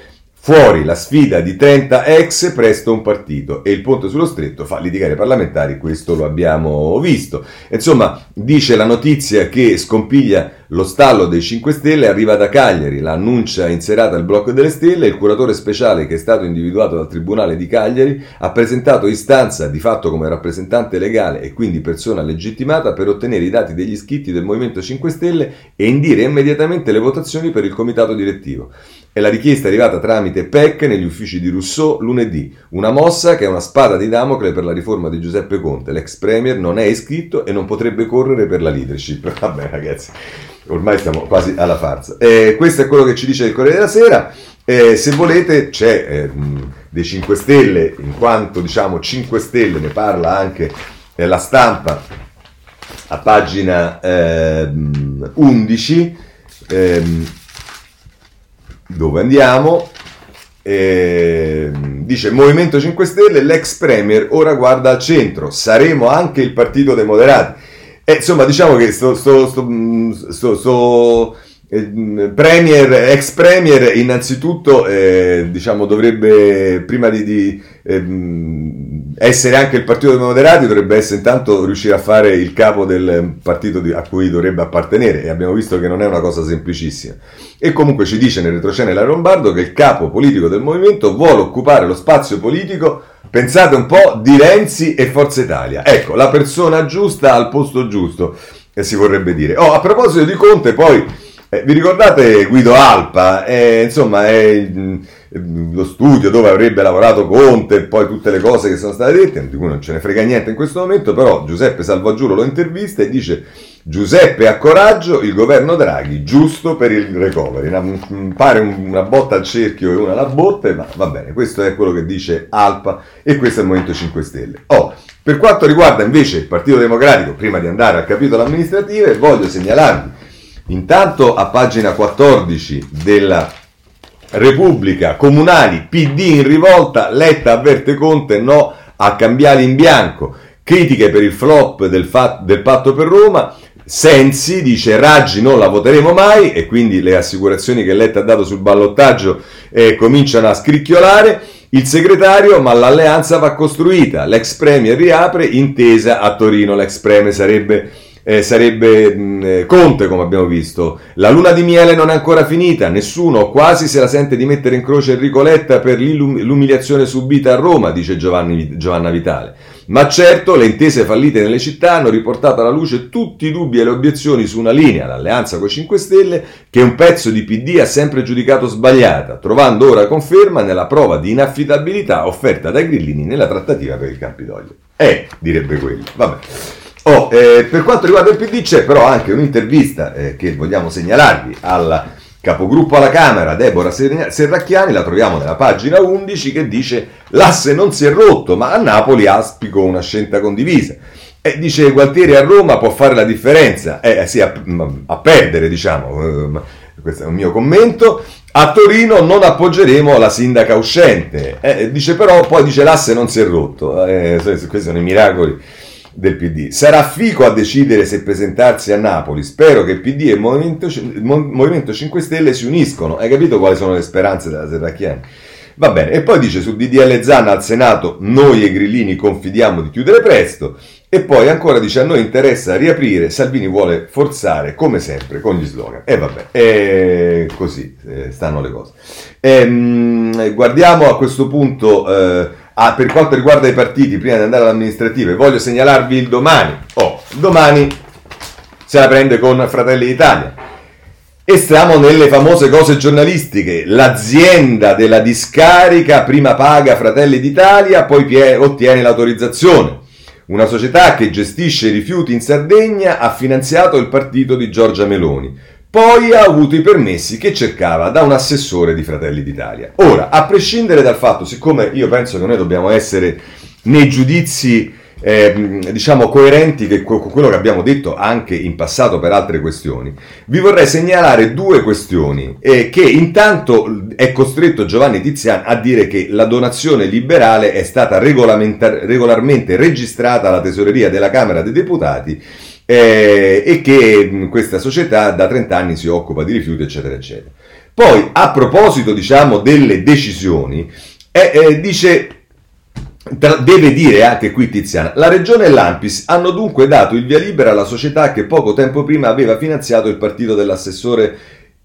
Fuori la sfida di 30 ex, presto un partito e il ponte sullo stretto fa litigare i parlamentari, questo lo abbiamo visto. Insomma, dice la notizia che scompiglia lo stallo dei 5 Stelle, arriva da Cagliari, l'annuncia in serata il blocco delle stelle, il curatore speciale che è stato individuato dal Tribunale di Cagliari ha presentato istanza di fatto come rappresentante legale e quindi persona legittimata per ottenere i dati degli iscritti del Movimento 5 Stelle e indire immediatamente le votazioni per il comitato direttivo. È la richiesta arrivata tramite PEC negli uffici di Rousseau lunedì, una mossa che è una spada di Damocle per la riforma di Giuseppe Conte. L'ex premier non è iscritto e non potrebbe correre per la leadership. [laughs] Vabbè ragazzi, ormai stiamo quasi alla farsa. Eh, questo è quello che ci dice il Corriere della Sera. Eh, se volete c'è eh, dei 5 Stelle, in quanto diciamo 5 Stelle ne parla anche eh, la stampa a pagina 11. Ehm, dove andiamo? Eh, dice Movimento 5 Stelle, l'ex premier ora guarda al centro, saremo anche il partito dei moderati. Eh, insomma, diciamo che sto, sto, sto, sto eh, premier, ex premier, innanzitutto eh, diciamo, dovrebbe prima di, di eh, essere anche il partito dei moderati, dovrebbe essere intanto riuscire a fare il capo del partito di, a cui dovrebbe appartenere e abbiamo visto che non è una cosa semplicissima. E comunque ci dice nel retrocene la Lombardo che il capo politico del movimento vuole occupare lo spazio politico, pensate un po', di Renzi e Forza Italia. Ecco, la persona giusta al posto giusto, e si vorrebbe dire. Oh, a proposito di Conte, poi eh, vi ricordate Guido Alpa? Eh, insomma, è il, lo studio dove avrebbe lavorato Conte poi tutte le cose che sono state dette, di cui non ce ne frega niente in questo momento, però Giuseppe Salvagiuro lo intervista e dice Giuseppe ha coraggio, il governo Draghi giusto per il recovery. Una, pare una botta al cerchio e una alla botte, ma va bene, questo è quello che dice Alpa e questo è il Movimento 5 Stelle. Oh, per quanto riguarda invece il Partito Democratico, prima di andare al capitolo amministrativo, voglio segnalarvi Intanto a pagina 14 della Repubblica, comunali, PD in rivolta, Letta avverte Conte no a cambiali in bianco, critiche per il flop del, fat, del patto per Roma, Sensi dice Raggi non la voteremo mai e quindi le assicurazioni che Letta ha dato sul ballottaggio eh, cominciano a scricchiolare. Il segretario, ma l'alleanza va costruita. L'ex premier riapre, intesa a Torino. L'ex premier sarebbe eh, sarebbe mh, eh, Conte, come abbiamo visto. La luna di miele non è ancora finita, nessuno quasi se la sente di mettere in croce Enrico Letta per l'umiliazione subita a Roma, dice Giovanni, Giovanna Vitale. Ma certo le intese fallite nelle città hanno riportato alla luce tutti i dubbi e le obiezioni su una linea, l'alleanza con i 5 Stelle, che un pezzo di PD ha sempre giudicato sbagliata, trovando ora conferma nella prova di inaffidabilità offerta dai grillini nella trattativa per il Campidoglio. Eh, direbbe quello. Vabbè. Oh, eh, per quanto riguarda il PD c'è però anche un'intervista eh, che vogliamo segnalarvi al capogruppo alla Camera, Deborah Serracchiani, la troviamo nella pagina 11, che dice l'asse non si è rotto, ma a Napoli aspico una scelta condivisa. E dice Gualtieri a Roma può fare la differenza, eh, sì, a, a perdere diciamo, eh, questo è un mio commento. A Torino non appoggeremo la sindaca uscente, eh, dice però poi dice l'asse non si è rotto, eh, questi sono i miracoli del PD. Sarà Fico a decidere se presentarsi a Napoli. Spero che PD e Movimento, Movimento 5 Stelle si uniscono. Hai capito quali sono le speranze della Serracchiani? Va bene, e poi dice su DDL Zanna al Senato noi e Grillini confidiamo di chiudere presto e poi ancora dice a noi interessa riaprire, Salvini vuole forzare come sempre con gli slogan. E vabbè, e così eh, stanno le cose. E, ehm, guardiamo a questo punto eh, Ah, per quanto riguarda i partiti, prima di andare all'amministrative, voglio segnalarvi il domani. Oh, domani se la prende con Fratelli d'Italia. E stiamo nelle famose cose giornalistiche. L'azienda della discarica prima paga Fratelli d'Italia, poi ottiene l'autorizzazione. Una società che gestisce i rifiuti in Sardegna ha finanziato il partito di Giorgia Meloni. Poi ha avuto i permessi che cercava da un assessore di Fratelli d'Italia. Ora, a prescindere dal fatto, siccome io penso che noi dobbiamo essere nei giudizi eh, diciamo coerenti con quello che abbiamo detto anche in passato per altre questioni, vi vorrei segnalare due questioni eh, che intanto è costretto Giovanni Tizian a dire che la donazione liberale è stata regolarmente registrata alla tesoreria della Camera dei Deputati eh, e che questa società da 30 anni si occupa di rifiuti, eccetera, eccetera. Poi, a proposito, diciamo, delle decisioni, eh, eh, dice Deve dire anche qui Tiziana, la regione e l'Ampis hanno dunque dato il via libera alla società che poco tempo prima aveva finanziato il partito dell'assessore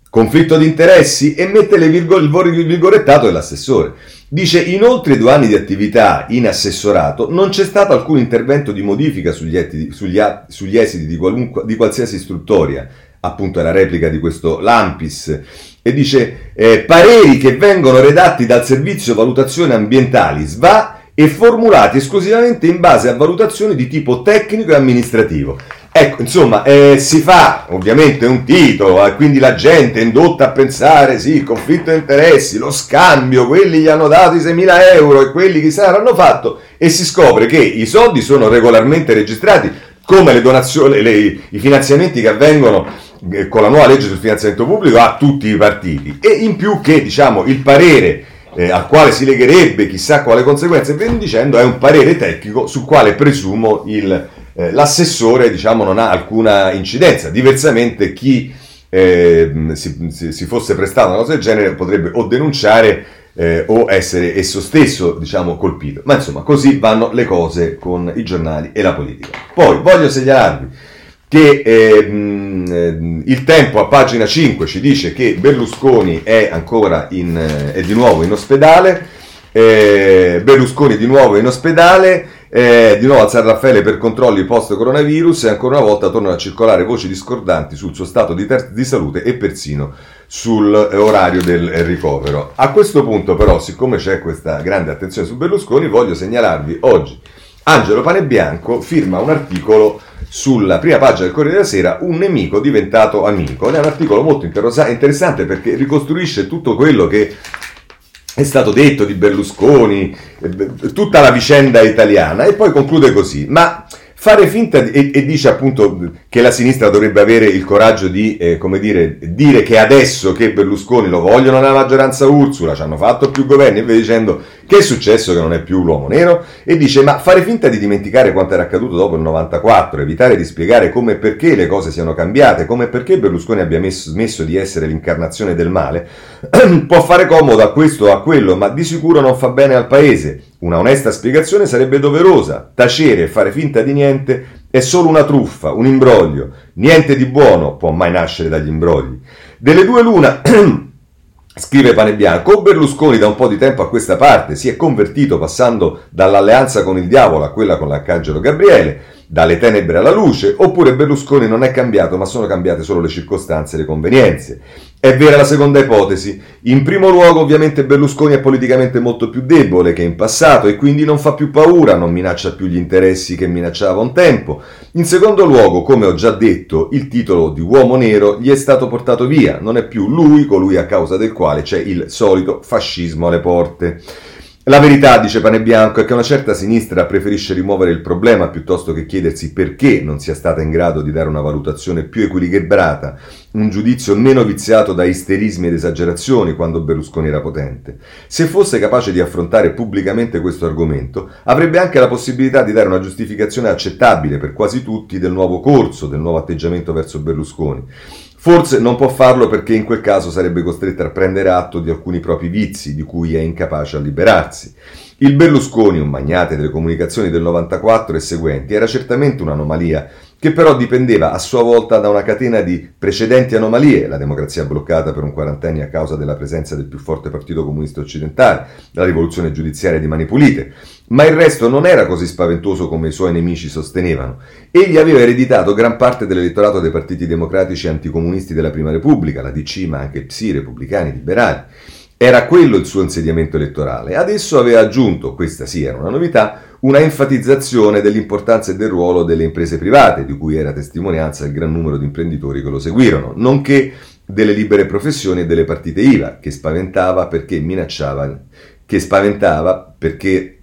conflitto di interessi e mette virgo, il virgolettato dell'assessore. Dice in oltre due anni di attività in assessorato non c'è stato alcun intervento di modifica sugli, atti, sugli, sugli esiti di, di, qualsiasi istruttoria, appunto è la replica di questo Lampis, e dice eh, pareri che vengono redatti dal servizio valutazione ambientali SVA e formulati esclusivamente in base a valutazioni di tipo tecnico e amministrativo. Ecco, insomma, eh, si fa ovviamente un titolo, eh, quindi la gente è indotta a pensare, sì, il conflitto di interessi, lo scambio, quelli gli hanno dato i 6.000 euro e quelli chissà l'hanno fatto, e si scopre che i soldi sono regolarmente registrati, come le donazioni, le, i finanziamenti che avvengono eh, con la nuova legge sul finanziamento pubblico a tutti i partiti, e in più che, diciamo, il parere eh, al quale si legherebbe chissà quale conseguenze, e dicendo, è un parere tecnico sul quale presumo il, eh, l'assessore diciamo, non ha alcuna incidenza. Diversamente chi eh, si, si, fosse prestato una cosa del genere potrebbe o denunciare eh, o essere esso stesso diciamo, colpito. Ma insomma, così vanno le cose con i giornali e la politica. Poi voglio segnalarvi che eh, il tempo a pagina 5 ci dice che Berlusconi è ancora in, eh, è di nuovo in ospedale, eh, Berlusconi di nuovo in ospedale, eh, di nuovo a San Raffaele per controlli post-coronavirus e ancora una volta tornano a circolare voci discordanti sul suo stato di, ter- di salute e persino sull'orario del ricovero. A questo punto però, siccome c'è questa grande attenzione su Berlusconi, voglio segnalarvi oggi Angelo Panebianco firma un articolo sulla prima pagina del Corriere della Sera, un nemico diventato amico. Ed è un articolo molto interessante perché ricostruisce tutto quello che è stato detto di Berlusconi, eh, tutta la vicenda italiana e poi conclude così. Ma fare finta di, e, e, dice appunto che la sinistra dovrebbe avere il coraggio di eh, come dire, dire che adesso che Berlusconi lo vogliono nella maggioranza Ursula, ci hanno fatto più governi e via dicendo che è successo che non è più l'uomo nero? E dice ma fare finta di dimenticare quanto era accaduto dopo il 94, evitare di spiegare come e perché le cose siano cambiate, come e perché Berlusconi abbia messo, smesso di essere l'incarnazione del male, [clears throat] può fare comodo a questo o a quello, ma di sicuro non fa bene al paese una onesta spiegazione sarebbe doverosa. Tacere e fare finta di niente è solo una truffa, un imbroglio. Niente di buono può mai nascere dagli imbrogli. Delle due l'una, [clears throat] scrive Pane Bianco, o Berlusconi da un po' di tempo a questa parte si è convertito passando dall'alleanza con il diavolo a quella con l'arcangelo Gabriele, dalle tenebre alla luce, oppure Berlusconi non è cambiato, ma sono cambiate solo le circostanze e le convenienze. È vera la seconda ipotesi. In primo luogo, ovviamente, Berlusconi è politicamente molto più debole che in passato e quindi non fa più paura, non minaccia più gli interessi che minacciava un tempo. In secondo luogo, come ho già detto, il titolo di uomo nero gli è stato portato via, non è più lui colui a causa del quale c'è il solito fascismo alle porte. La verità, dice Pane Bianco, è che una certa sinistra preferisce rimuovere il problema piuttosto che chiedersi perché non sia stata in grado di dare una valutazione più equilibrata, un giudizio meno viziato da isterismi ed esagerazioni quando Berlusconi era potente. Se fosse capace di affrontare pubblicamente questo argomento, avrebbe anche la possibilità di dare una giustificazione accettabile per quasi tutti del nuovo corso, del nuovo atteggiamento verso Berlusconi. Forse non può farlo perché in quel caso sarebbe costretto a prendere atto di alcuni propri vizi di cui è incapace a liberarsi. Il Berlusconi, un magnate delle comunicazioni del 94 e seguenti, era certamente un'anomalia che però dipendeva a sua volta da una catena di precedenti anomalie, la democrazia bloccata per un quarantennio a causa della presenza del più forte partito comunista occidentale, la rivoluzione giudiziaria di Mani Pulite, ma il resto non era così spaventoso come i suoi nemici sostenevano. Egli aveva ereditato gran parte dell'elettorato dei partiti democratici anticomunisti della Prima Repubblica, la DC, ma anche PSI, repubblicani, liberali. Era quello il suo insediamento elettorale. Adesso aveva aggiunto, questa sì era una novità, una enfatizzazione dell'importanza e del ruolo delle imprese private, di cui era testimonianza il gran numero di imprenditori che lo seguirono, nonché delle libere professioni e delle partite IVA, che spaventava perché minacciava, che spaventava perché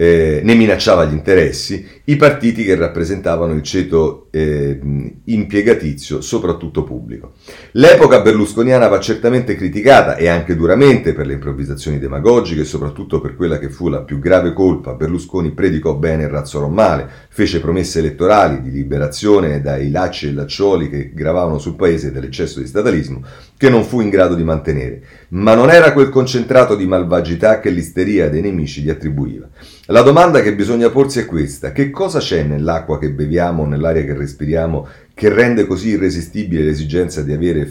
eh, ne minacciava gli interessi, i partiti che rappresentavano il ceto eh, impiegatizio, soprattutto pubblico. L'epoca berlusconiana va certamente criticata e anche duramente per le improvvisazioni demagogiche e soprattutto per quella che fu la più grave colpa. Berlusconi predicò bene e razzolò male, fece promesse elettorali di liberazione dai lacci e laccioli che gravavano sul paese dell'eccesso di statalismo che non fu in grado di mantenere, ma non era quel concentrato di malvagità che l'isteria dei nemici gli attribuiva. La domanda che bisogna porsi è questa: che cosa c'è nell'acqua che beviamo, nell'aria che respiriamo, che rende così irresistibile l'esigenza di avere,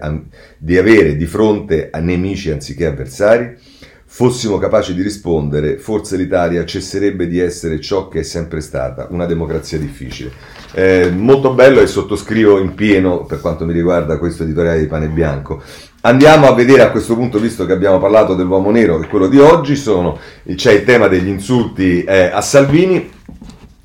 a, di, avere di fronte a nemici anziché avversari? Fossimo capaci di rispondere, forse l'Italia cesserebbe di essere ciò che è sempre stata, una democrazia difficile. Eh, molto bello e sottoscrivo in pieno per quanto mi riguarda questo editoriale di Pane Bianco. Andiamo a vedere a questo punto, visto che abbiamo parlato dell'uomo nero, che quello di oggi sono, c'è il tema degli insulti eh, a Salvini.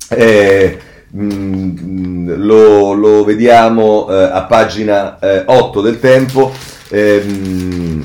Eh, mh, mm, lo, lo, vediamo eh, a pagina 8 eh, del tempo. Ehm,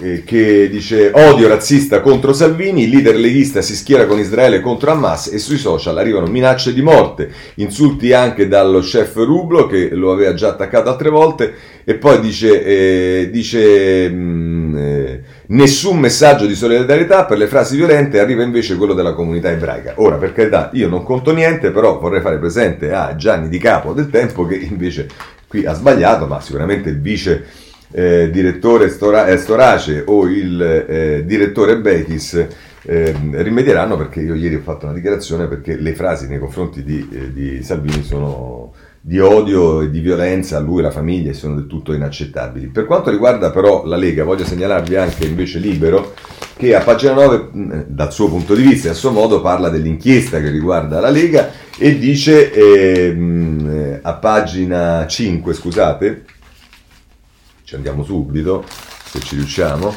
eh, che dice odio razzista contro Salvini, il leader leghista si schiera con Israele contro Hamas e sui social arrivano minacce di morte, insulti anche dallo chef Rublo che lo aveva già attaccato altre volte e poi dice, eh, dice mh, mm, eh, nessun messaggio di solidarietà per le frasi violente, arriva invece quello della comunità ebraica. Ora, per carità, io non conto niente, però vorrei fare presente a Gianni Di Capo del Tempo che invece qui ha sbagliato, ma sicuramente il vice eh, direttore Stora- eh, Storace o il eh, direttore Betis ehm, rimedieranno perché io ieri ho fatto una dichiarazione perché le frasi nei confronti di, eh, di Salvini sono di odio e di violenza a lui e alla famiglia sono del tutto inaccettabili. Per quanto riguarda però la Lega, voglio segnalarvi anche invece Libero che a pagina 9, dal suo punto di vista e a suo modo, parla dell'inchiesta che riguarda la Lega e dice ehm, a pagina 5, scusate, ci andiamo subito, se ci riusciamo,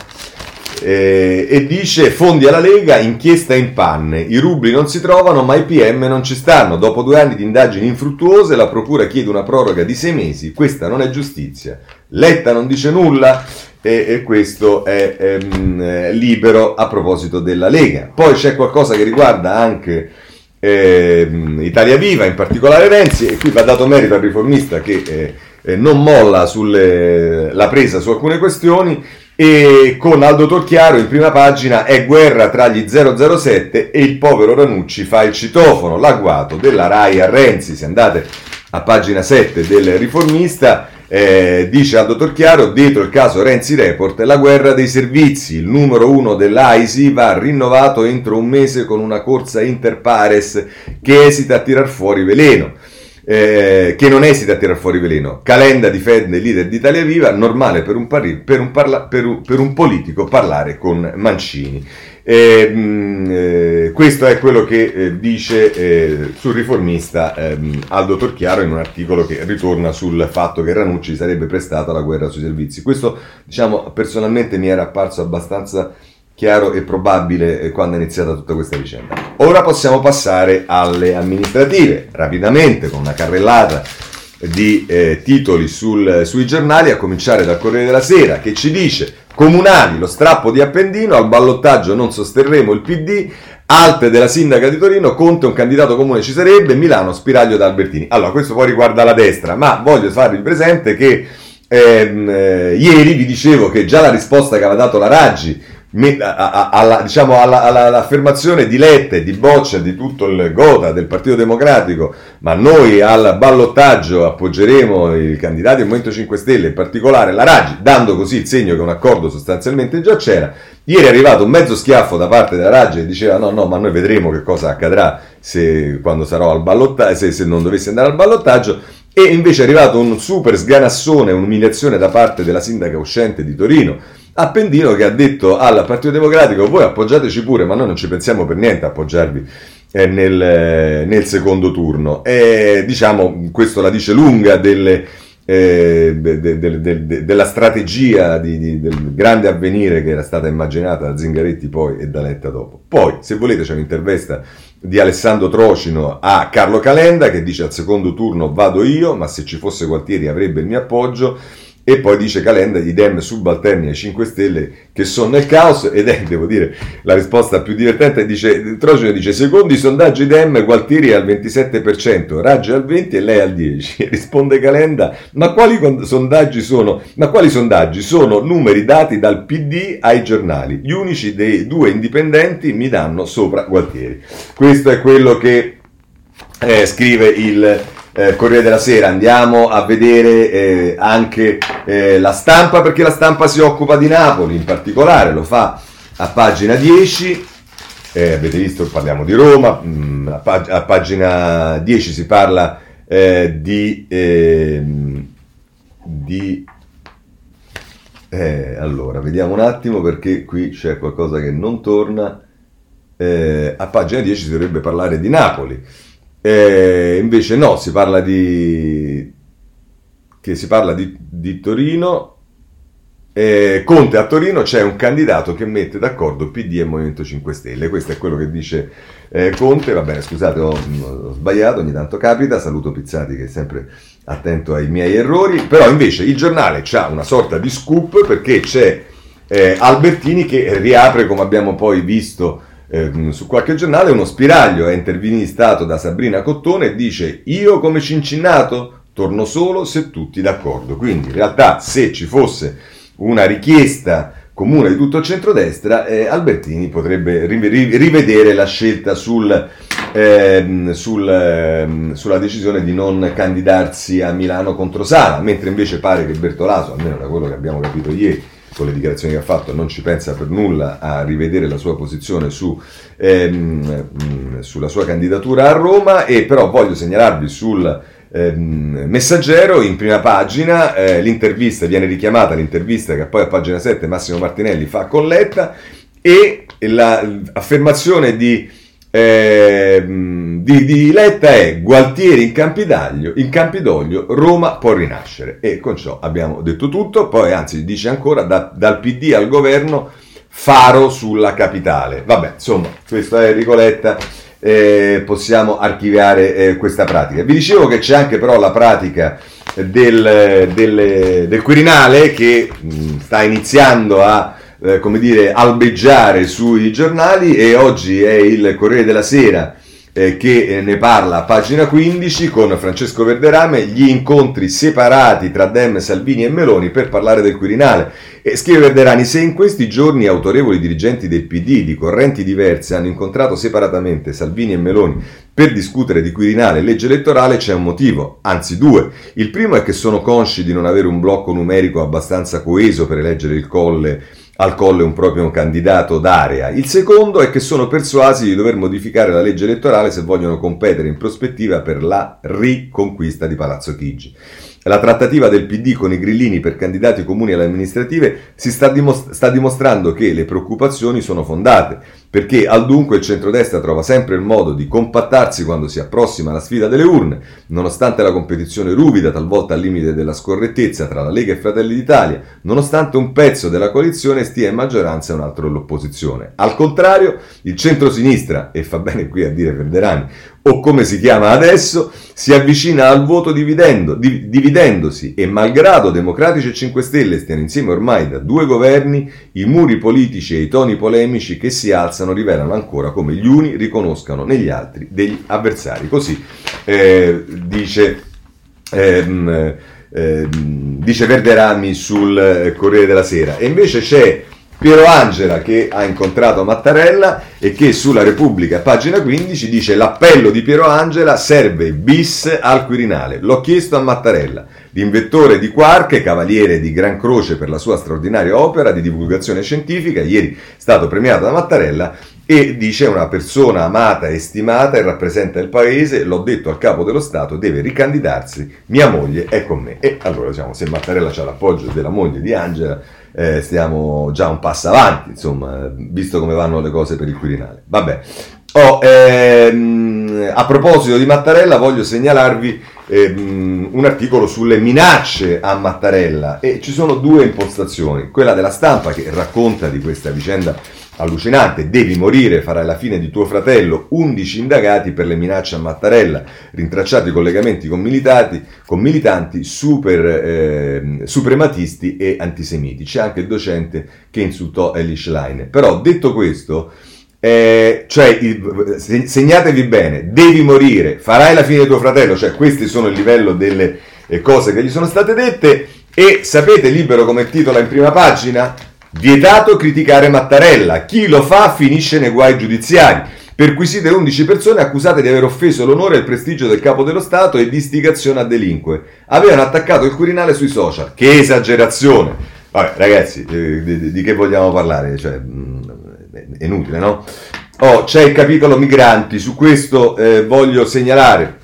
eh, e dice fondi alla Lega, inchiesta in panne, i rubli non si trovano ma i PM non ci stanno, dopo due anni di indagini infruttuose la Procura chiede una proroga di sei mesi, questa non è giustizia, Letta non dice nulla. E, e questo è ehm, libero a proposito della Lega. Poi c'è qualcosa che riguarda anche... Eh, Italia Viva, in particolare Renzi, e qui va dato merito al riformista che eh, eh, non molla sulle, la presa su alcune questioni e con Aldo Torchiaro in prima pagina è guerra tra gli 007 e il povero Ranucci fa il citofono, l'agguato della RAI a Renzi, se andate a pagina 7 del riformista eh, dice Aldo Torchiaro, dietro il caso Renzi Report, la guerra dei servizi, il numero uno dell'AISI va rinnovato entro un mese con una corsa interpares che esita a tirar fuori veleno eh, che non esita a tirar fuori veleno. Calenda difende il leader di Italia Viva, normale per un, pari, per un, parla, per un, per un politico parlare con Mancini. Eh, mh, questo è quello che eh, dice eh, sul riformista ehm, Aldo Torchiaro in un articolo che ritorna sul fatto che Ranucci sarebbe prestato alla guerra sui servizi. Questo, diciamo, personalmente mi era apparso abbastanza chiaro e probabile eh, quando è iniziata tutta questa vicenda. Ora possiamo passare alle amministrative, rapidamente, con una carrellata di eh, titoli sul, sui giornali, a cominciare dal Corriere della Sera, che ci dice Comunali, lo strappo di Appendino, al ballottaggio non sosterremo il PD, Alte della sindaca di Torino, Conte un candidato comune ci sarebbe, Milano spiraglio da Albertini. Allora, questo poi riguarda la destra, ma voglio farvi presente che ehm, eh, ieri vi dicevo che già la risposta che aveva dato la Raggi alla, diciamo, alla, alla, all'affermazione di Lette, di Boccia, di tutto il Gota del Partito Democratico, ma noi al ballottaggio appoggeremo i candidati del Movimento 5 Stelle, in particolare la Raggi, dando così il segno che un accordo sostanzialmente già c'era. Ieri è arrivato un mezzo schiaffo da parte della Raggi che diceva no, no, ma noi vedremo che cosa accadrà se, quando sarò al ballottaggio, se, se non dovessi andare al ballottaggio. E invece è arrivato un super sganassone, un'umiliazione da parte della sindaca uscente di Torino, Appendino che ha detto al Partito Democratico voi appoggiateci pure ma noi non ci pensiamo per niente a appoggiarvi eh, nel, eh, nel, secondo turno. E diciamo questo la dice lunga delle, eh, de, de, de, della strategia di, di, del grande avvenire che era stata immaginata da Zingaretti poi e da Letta dopo. Poi se volete c'è un'intervista di Alessandro Trocino a Carlo Calenda che dice al secondo turno vado io ma se ci fosse Gualtieri avrebbe il mio appoggio e poi dice Calenda i dem subalterni ai 5 Stelle che sono nel caos ed è, devo dire, la risposta più divertente, dice, Trojano dice, secondo i sondaggi dem Gualtieri è al 27%, Raggi al 20% e lei al 10%. [laughs] Risponde Calenda, ma quali sondaggi sono? Ma quali sondaggi? Sono numeri dati dal PD ai giornali, gli unici dei due indipendenti mi danno sopra Gualtieri. Questo è quello che eh, scrive il eh, Corriere della Sera, andiamo a vedere eh, anche eh, la stampa perché la stampa si occupa di Napoli in particolare, lo fa a pagina 10, eh, avete visto parliamo di Roma, mh, mm, a, pag- a, pagina 10 si parla eh, di, ehm, di eh, allora vediamo un attimo perché qui c'è qualcosa che non torna, a pagina 10 si dovrebbe parlare di Napoli. E invece no, si parla di, che si parla di, di Torino. Eh, Conte a Torino c'è un candidato che mette d'accordo PD e Movimento 5 Stelle. Questo è quello che dice eh, Conte. Va bene, scusate, ho, ho, sbagliato, ogni tanto capita. Saluto Pizzati che è sempre attento ai miei errori. Però invece il giornale ha una sorta di scoop perché c'è eh, Albertini che riapre, come abbiamo poi visto eh, su qualche giornale uno spiraglio è intervistato da Sabrina Cottone e dice io come Cincinnato torno solo se tutti d'accordo. Quindi in realtà se ci fosse una richiesta comune di tutto il centrodestra, eh, Albertini potrebbe rivedere la scelta sul, eh, sul, eh, sulla decisione di non candidarsi a Milano contro Sala, mentre invece pare che Bertolaso, almeno da quello che abbiamo capito ieri, con le dichiarazioni che ha fatto, non ci pensa per nulla a rivedere la sua posizione su, ehm, mm, sulla sua candidatura a Roma e però voglio segnalarvi sul ehm, messaggero in prima pagina eh, l'intervista, viene richiamata l'intervista che poi a pagina 7 Massimo Martinelli fa con Letta e l'affermazione di eh, di, di, Letta è Gualtieri in Campidoglio, in Campidoglio Roma può rinascere e con ciò abbiamo detto tutto, poi anzi dice ancora da, dal PD al governo faro sulla capitale. Vabbè, insomma, questo è Enrico Letta, eh, possiamo archiviare eh, questa pratica. Vi dicevo che c'è anche però la pratica del, del, del Quirinale che mh, sta iniziando a eh, come dire, albeggiare sui giornali e oggi è il Corriere della Sera eh, che eh, ne parla a pagina 15 con Francesco Verderame, gli incontri separati tra Dem, Salvini e Meloni per parlare del Quirinale. E scrive Verderani, se in questi giorni autorevoli dirigenti del PD di correnti diverse hanno incontrato separatamente Salvini e Meloni per discutere di Quirinale e legge elettorale c'è un motivo, anzi due. Il primo è che sono consci di non avere un blocco numerico abbastanza coeso per eleggere il colle al colle un proprio candidato d'area. Il secondo è che sono persuasi di dover modificare la legge elettorale se vogliono competere in prospettiva per la riconquista di Palazzo Chigi. La trattativa del PD con i grillini per candidati comuni alle amministrative si sta, dimost- sta, dimostrando che le preoccupazioni sono fondate, perché al dunque il centrodestra trova sempre il modo di compattarsi quando si approssima la sfida delle urne, nonostante la competizione ruvida, talvolta al limite della scorrettezza tra la Lega e Fratelli d'Italia, nonostante un pezzo della coalizione stia in maggioranza e un altro all'opposizione. Al contrario, il centrosinistra, e fa bene qui a dire Verderani, o come si chiama adesso, si avvicina al voto dividendo, dividendosi e malgrado Democratici e 5 Stelle stiano insieme ormai da due governi, i muri politici e i toni polemici che si alzano rivelano ancora come gli uni riconoscano negli altri degli avversari. Così eh, dice, ehm, eh, dice Verderami sul Corriere della Sera. E invece c'è Piero Angela che ha incontrato Mattarella e che sulla Repubblica, pagina 15, dice l'appello di Piero Angela serve bis al Quirinale. L'ho chiesto a Mattarella. L'invettore di Quark, cavaliere di Gran Croce per la sua straordinaria opera di divulgazione scientifica, ieri stato premiato da Mattarella, e dice una persona amata e stimata e rappresenta il paese, l'ho detto al capo dello Stato, deve ricandidarsi, mia moglie è con me. E allora diciamo, se Mattarella ha l'appoggio della moglie di Angela, eh, stiamo già un passo avanti, insomma, visto come vanno le cose per il Quirinale. Vabbè. Oh, ehm, a proposito di Mattarella, voglio segnalarvi ehm, un articolo sulle minacce a Mattarella e ci sono due impostazioni, quella della stampa che racconta di questa vicenda allucinante, devi morire, farai la fine di tuo fratello, 11 indagati per le minacce a Mattarella, rintracciati collegamenti con, militati, con militanti super, eh, suprematisti e antisemiti. C'è anche il docente che insultò Elish Line. Però detto questo, eh, cioè, il, segnatevi bene, devi morire, farai la fine di tuo fratello, cioè questi sono il livello delle eh, cose che gli sono state dette e sapete libero come titola in prima pagina? Vietato criticare Mattarella. Chi lo fa finisce nei guai giudiziari. Perquisite 11 persone accusate di aver offeso l'onore e il prestigio del capo dello Stato e di istigazione a delinque. Avevano attaccato il Quirinale sui social. Che esagerazione! Vabbè, ragazzi, eh, di, di, che vogliamo parlare? Cioè, mm, è inutile, no? Oh, c'è il capitolo migranti, su questo eh, voglio segnalare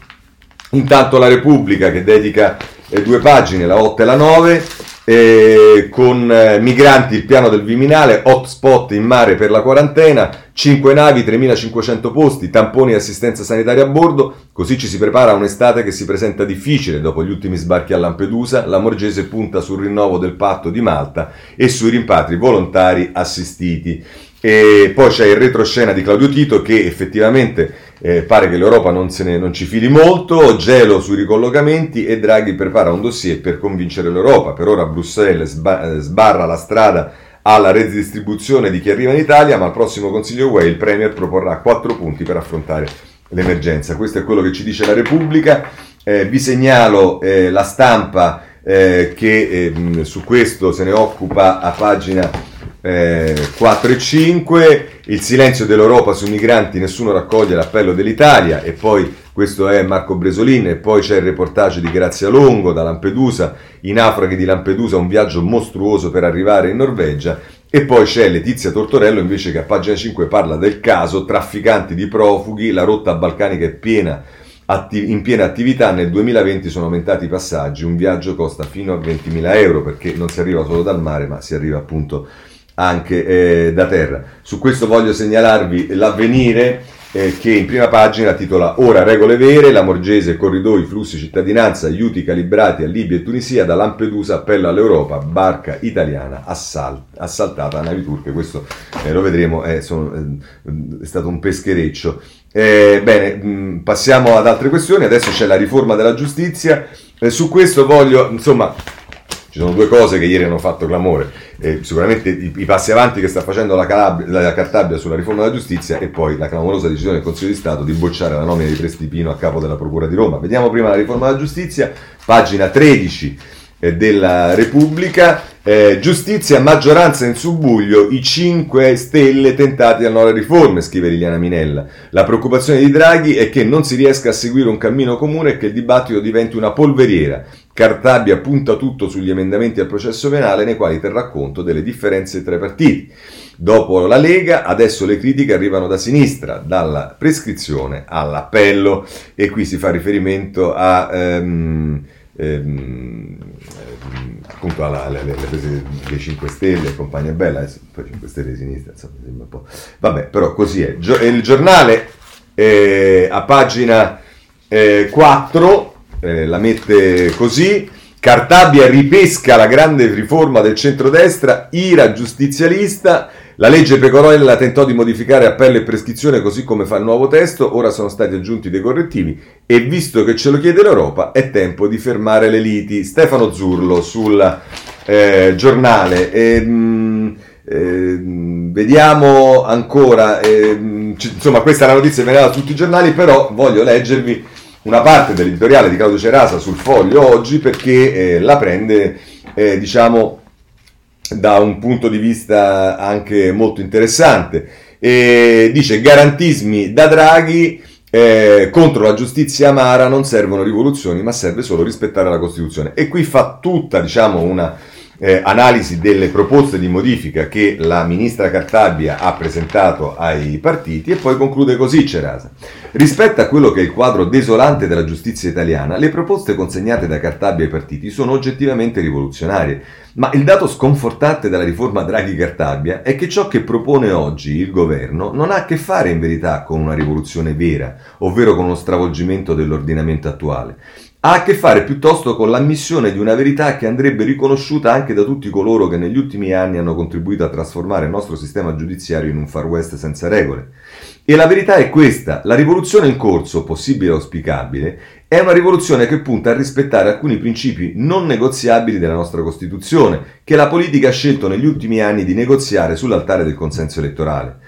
intanto la Repubblica che dedica eh, due pagine, la 8 e la 9 eh, con eh, migranti il piano del Viminale, hotspot in mare per la quarantena, 5 navi, 3.500 posti, tamponi e assistenza sanitaria a bordo, così ci si prepara a un'estate che si presenta difficile dopo gli ultimi sbarchi a Lampedusa, la Morgese punta sul rinnovo del patto di Malta e sui rimpatri volontari assistiti. E poi c'è il retroscena di Claudio Tito che effettivamente eh, pare che l'Europa non, ne, non, ci fili molto, gelo sui ricollocamenti e Draghi prepara un dossier per convincere l'Europa. Per ora Bruxelles sba- eh, sbarra la strada alla redistribuzione di chi arriva in Italia, ma al prossimo Consiglio UE il Premier proporrà quattro punti per affrontare l'emergenza. Questo è quello che ci dice la Repubblica. Eh, vi segnalo eh, la stampa eh, che ehm, su questo se ne occupa a pagina eh, 4 e 5, il silenzio dell'Europa sui migranti, nessuno raccoglie l'appello dell'Italia e poi questo è Marco Bresolin e poi c'è il reportage di Grazia Longo da Lampedusa, i naufraghi di Lampedusa, un viaggio mostruoso per arrivare in Norvegia e poi c'è Letizia Tortorello invece che a pagina 5 parla del caso trafficanti di profughi, la rotta balcanica è piena in piena attività, nel 2020 sono aumentati i passaggi, un viaggio costa fino a 20.000 euro perché non si arriva solo dal mare ma si arriva appunto anche eh, da terra. Su questo voglio segnalarvi l'avvenire eh, che in prima pagina titola Ora regole vere, la Morgese, corridoi, flussi, cittadinanza, aiuti calibrati a Libia e Tunisia, da Lampedusa appello all'Europa, barca italiana assalt- assaltata a navi turche, questo eh, lo vedremo, è, sono, eh, è, stato un peschereccio. Eh, bene, mh, mm, passiamo ad altre questioni, adesso c'è la riforma della giustizia, eh, su questo voglio, insomma, ci sono due cose che ieri hanno fatto clamore. Eh, sicuramente i, i, passi avanti che sta facendo la, Calabria, la Cartabia sulla riforma della giustizia e poi la clamorosa decisione del Consiglio di Stato di bocciare la nomina di Prestipino a capo della Procura di Roma. Vediamo prima la riforma della giustizia, pagina 13 eh, della Repubblica. Eh, giustizia, maggioranza in subbuglio, i 5 stelle tentati a nuove riforme, scrive Liliana Minella. La preoccupazione di Draghi è che non si riesca a seguire un cammino comune e che il dibattito diventi una polveriera. Cartabia punta tutto sugli emendamenti al processo penale nei quali terrà conto delle differenze tra i partiti. Dopo la Lega, adesso le critiche arrivano da sinistra, dalla prescrizione all'appello e qui si fa riferimento a... Um, ehm, appunto alla, alle, alle prese dei 5 Stelle, compagnia bella, adesso poi 5 Stelle di sinistra, insomma, sembra un po'. Vabbè, però così è. Gio- il giornale eh, a pagina eh, 4 eh, la mette così. Cartabia ripesca la grande riforma del centrodestra, ira giustizialista, la legge Pecorella tentò di modificare appello e prescrizione così come fa il nuovo testo, ora sono stati aggiunti dei correttivi e visto che ce lo chiede l'Europa è tempo di fermare le liti. Stefano Zurlo sul eh, giornale. E, mh, eh, vediamo ancora, eh, c- insomma questa è la notizia che viene da tutti i giornali, però voglio leggervi una parte dell'editoriale di Claudio Cerasa sul foglio oggi perché eh, la prende, eh, diciamo, da un punto di vista anche molto interessante. E dice garantismi da Draghi eh, contro la giustizia amara non servono rivoluzioni, ma serve solo rispettare la Costituzione. E qui fa tutta, diciamo, una eh, analisi delle proposte di modifica che la ministra Cartabia ha presentato ai partiti e poi conclude così Cerasa. Rispetto a quello che è il quadro desolante della giustizia italiana, le proposte consegnate da Cartabia ai partiti sono oggettivamente rivoluzionarie. Ma il dato sconfortante della riforma Draghi-Cartabia è che ciò che propone oggi il governo non ha a che fare in verità con una rivoluzione vera, ovvero con uno stravolgimento dell'ordinamento attuale. Ha a che fare piuttosto con l'ammissione di una verità che andrebbe riconosciuta anche da tutti coloro che negli ultimi anni hanno contribuito a trasformare il nostro sistema giudiziario in un far west senza regole. E la verità è questa, la rivoluzione in corso, possibile e auspicabile, è una rivoluzione che punta a rispettare alcuni principi non negoziabili della nostra Costituzione, che la politica ha scelto negli ultimi anni di negoziare sull'altare del consenso elettorale.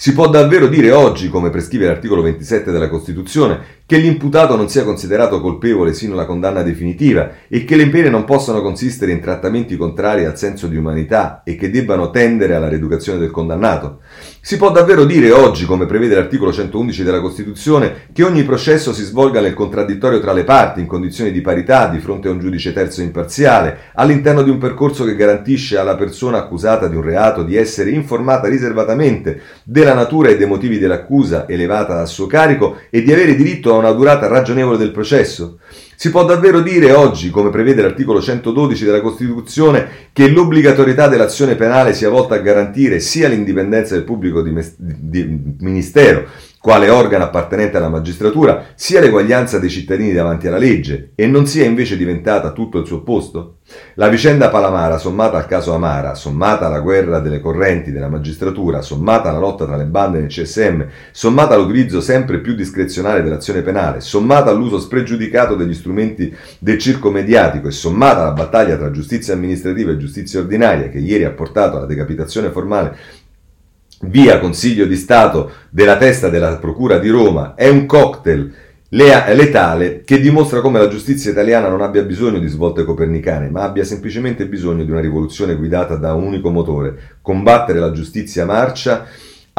Si può davvero dire oggi, come prescrive l'articolo 27 della Costituzione, che l'imputato non sia considerato colpevole sino alla condanna definitiva e che le pene non possano consistere in trattamenti contrari al senso di umanità e che debbano tendere alla rieducazione del condannato? Si può davvero dire oggi, come prevede l'articolo 111 della Costituzione, che ogni processo si svolga nel contraddittorio tra le parti, in condizioni di parità, di fronte a un giudice terzo imparziale, all'interno di un percorso che garantisce alla persona accusata di un reato di essere informata riservatamente della natura e dei motivi dell'accusa elevata a suo carico e di avere diritto a una durata ragionevole del processo? Si può davvero dire oggi, come prevede l'articolo 112 della Costituzione, che l'obbligatorietà dell'azione penale sia volta a garantire sia l'indipendenza del pubblico di, di ministero, quale organo appartenente alla magistratura, sia l'eguaglianza dei cittadini davanti alla legge e non sia invece diventata tutto il suo opposto? La vicenda Palamara, sommata al caso Amara, sommata alla guerra delle correnti della magistratura, sommata alla lotta tra le bande nel CSM, sommata all'utilizzo sempre più discrezionale dell'azione penale, sommata all'uso spregiudicato degli strumenti del circo mediatico e sommata alla battaglia tra giustizia amministrativa e giustizia ordinaria che ieri ha portato alla decapitazione formale via Consiglio di Stato della testa della Procura di Roma è un cocktail letale che dimostra come la giustizia italiana non abbia bisogno di svolte copernicane, ma abbia semplicemente bisogno di una rivoluzione guidata da un unico motore, combattere la giustizia marcia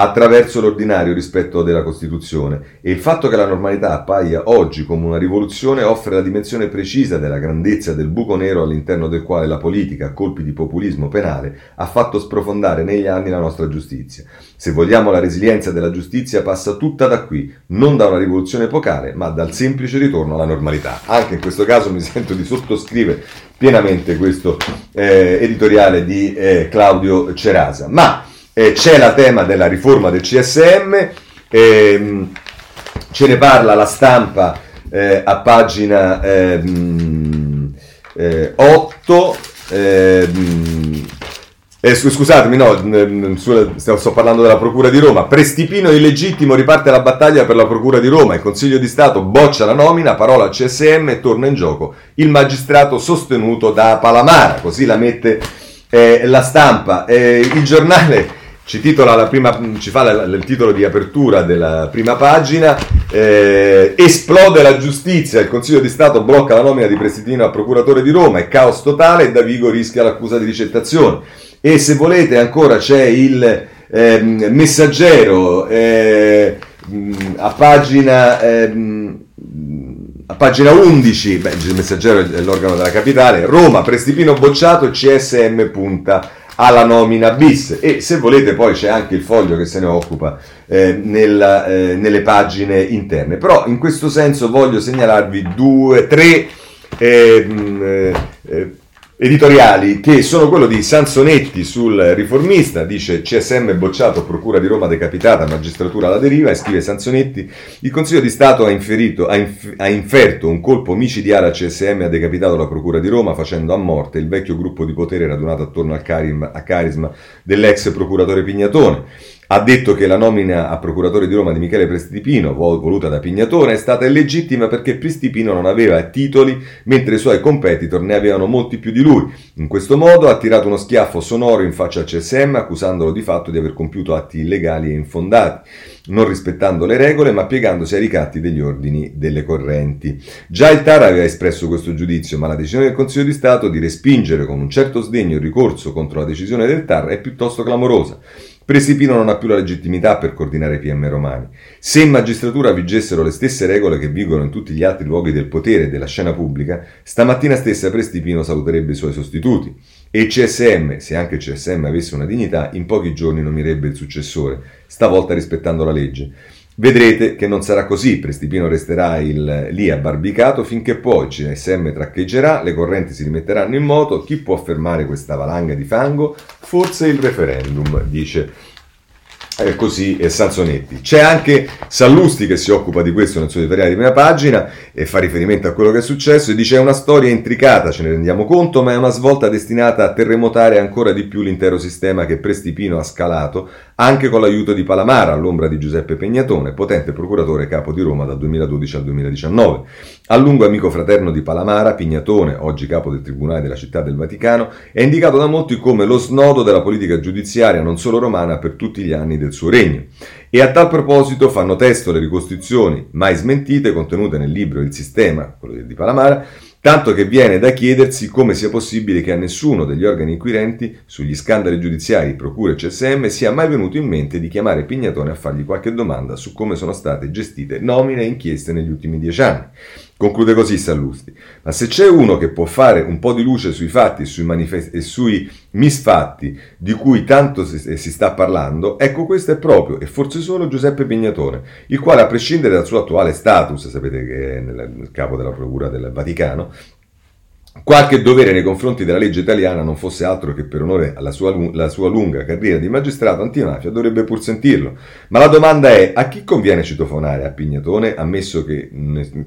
attraverso l'ordinario rispetto della Costituzione e il fatto che la normalità appaia oggi come una rivoluzione offre la dimensione precisa della grandezza del buco nero all'interno del quale la politica, a colpi di populismo penale, ha fatto sprofondare negli anni la nostra giustizia. Se vogliamo la resilienza della giustizia passa tutta da qui, non da una rivoluzione epocale, ma dal semplice ritorno alla normalità. Anche in questo caso mi sento di sottoscrivere pienamente questo eh, editoriale di eh, Claudio Cerasa. Ma eh, c'è la tema della riforma del CSM, ehm, ce ne parla la stampa eh, a pagina ehm, eh, 8. Ehm, eh, scusatemi, no, sto parlando della Procura di Roma. Prestipino illegittimo riparte la battaglia per la Procura di Roma. Il Consiglio di Stato boccia la nomina, parola al CSM e torna in gioco il magistrato sostenuto da Palamara. Così la mette eh, la stampa. Eh, il giornale ci, prima, ci fa la, il titolo di apertura della prima pagina, eh, esplode la giustizia, il Consiglio di Stato blocca la nomina di Prestitino a procuratore di Roma, è caos totale e Davigo rischia l'accusa di ricettazione. E se volete ancora c'è il eh, messaggero eh, a pagina... Ehm, a pagina 11, beh, il messaggero è l'organo della capitale, Roma, Prestipino bocciato, CSM punta alla nomina bis e se volete poi c'è anche il foglio che se ne occupa eh, nella, eh, nelle pagine interne. Però in questo senso voglio segnalarvi due, tre ehm, eh, eh, editoriali che sono quello di Sansonetti sul riformista, dice CSM bocciato, Procura di Roma decapitata, magistratura alla deriva, e scrive Sansonetti, il Consiglio di Stato ha, inferito, ha, inf- ha inferto un colpo micidiale a CSM e ha decapitato la Procura di Roma facendo a morte il vecchio gruppo di potere radunato attorno al carisma, a carisma dell'ex procuratore Pignatone ha detto che la nomina a procuratore di Roma di Michele Prestipino, voluta da Pignatone, è stata illegittima perché Prestipino non aveva titoli, mentre i suoi competitor ne avevano molti più di lui. In questo modo ha tirato uno schiaffo sonoro in faccia al CSM, accusandolo di fatto di aver compiuto atti illegali e infondati, non rispettando le regole, ma piegandosi ai ricatti degli ordini delle correnti. Già il TAR aveva espresso questo giudizio, ma la decisione del Consiglio di Stato di respingere con un certo sdegno il ricorso contro la decisione del TAR è piuttosto clamorosa. Presipino non ha più la legittimità per coordinare i PM romani. Se in magistratura vigessero le stesse regole che vigono in tutti gli altri luoghi del potere e della scena pubblica, stamattina stessa Prestipino saluterebbe i suoi sostituti. E CSM, se anche CSM avesse una dignità, in pochi giorni nominerebbe il successore, stavolta rispettando la legge. Vedrete che non sarà così, Prestipino resterà il, lì abbarbicato finché poi CSM traccheggerà, le correnti si rimetteranno in moto, chi può fermare questa valanga di fango? Forse il referendum, dice eh, così e Sansonetti. C'è anche Sallusti che si occupa di questo nel suo editoriale di prima pagina e fa riferimento a quello che è successo e dice è una storia intricata, ce ne rendiamo conto, ma è una svolta destinata a terremotare ancora di più l'intero sistema che Prestipino ha scalato anche con l'aiuto di Palamara all'ombra di Giuseppe Pegnatone, potente procuratore capo di Roma dal 2012 al 2019. A lungo amico fraterno di Palamara, Pignatone, oggi capo del Tribunale della Città del Vaticano, è indicato da molti come lo snodo della politica giudiziaria non solo romana per tutti gli anni del suo regno. E a tal proposito fanno testo le ricostruzioni mai smentite contenute nel libro Il sistema, quello di Palamara, tanto che viene da chiedersi come sia possibile che a nessuno degli organi inquirenti sugli scandali giudiziari, procure e CSM sia mai venuto in mente di chiamare Pignatone a fargli qualche domanda su come sono state gestite nomine e inchieste negli ultimi dieci anni. Conclude così Sallusti. Ma se c'è uno che può fare un po' di luce sui fatti sui, manifest- e sui misfatti di cui tanto si, si, sta parlando, ecco questo è proprio e forse solo Giuseppe Pignatone, il quale a prescindere dal suo attuale status, sapete che è nel, nel capo della Procura del Vaticano, Qualche dovere nei confronti della legge italiana non fosse altro che per onore alla sua, sua, lunga carriera di magistrato antimafia, dovrebbe pur sentirlo. Ma la domanda è: a chi conviene citofonare a Pignatone, ammesso, che,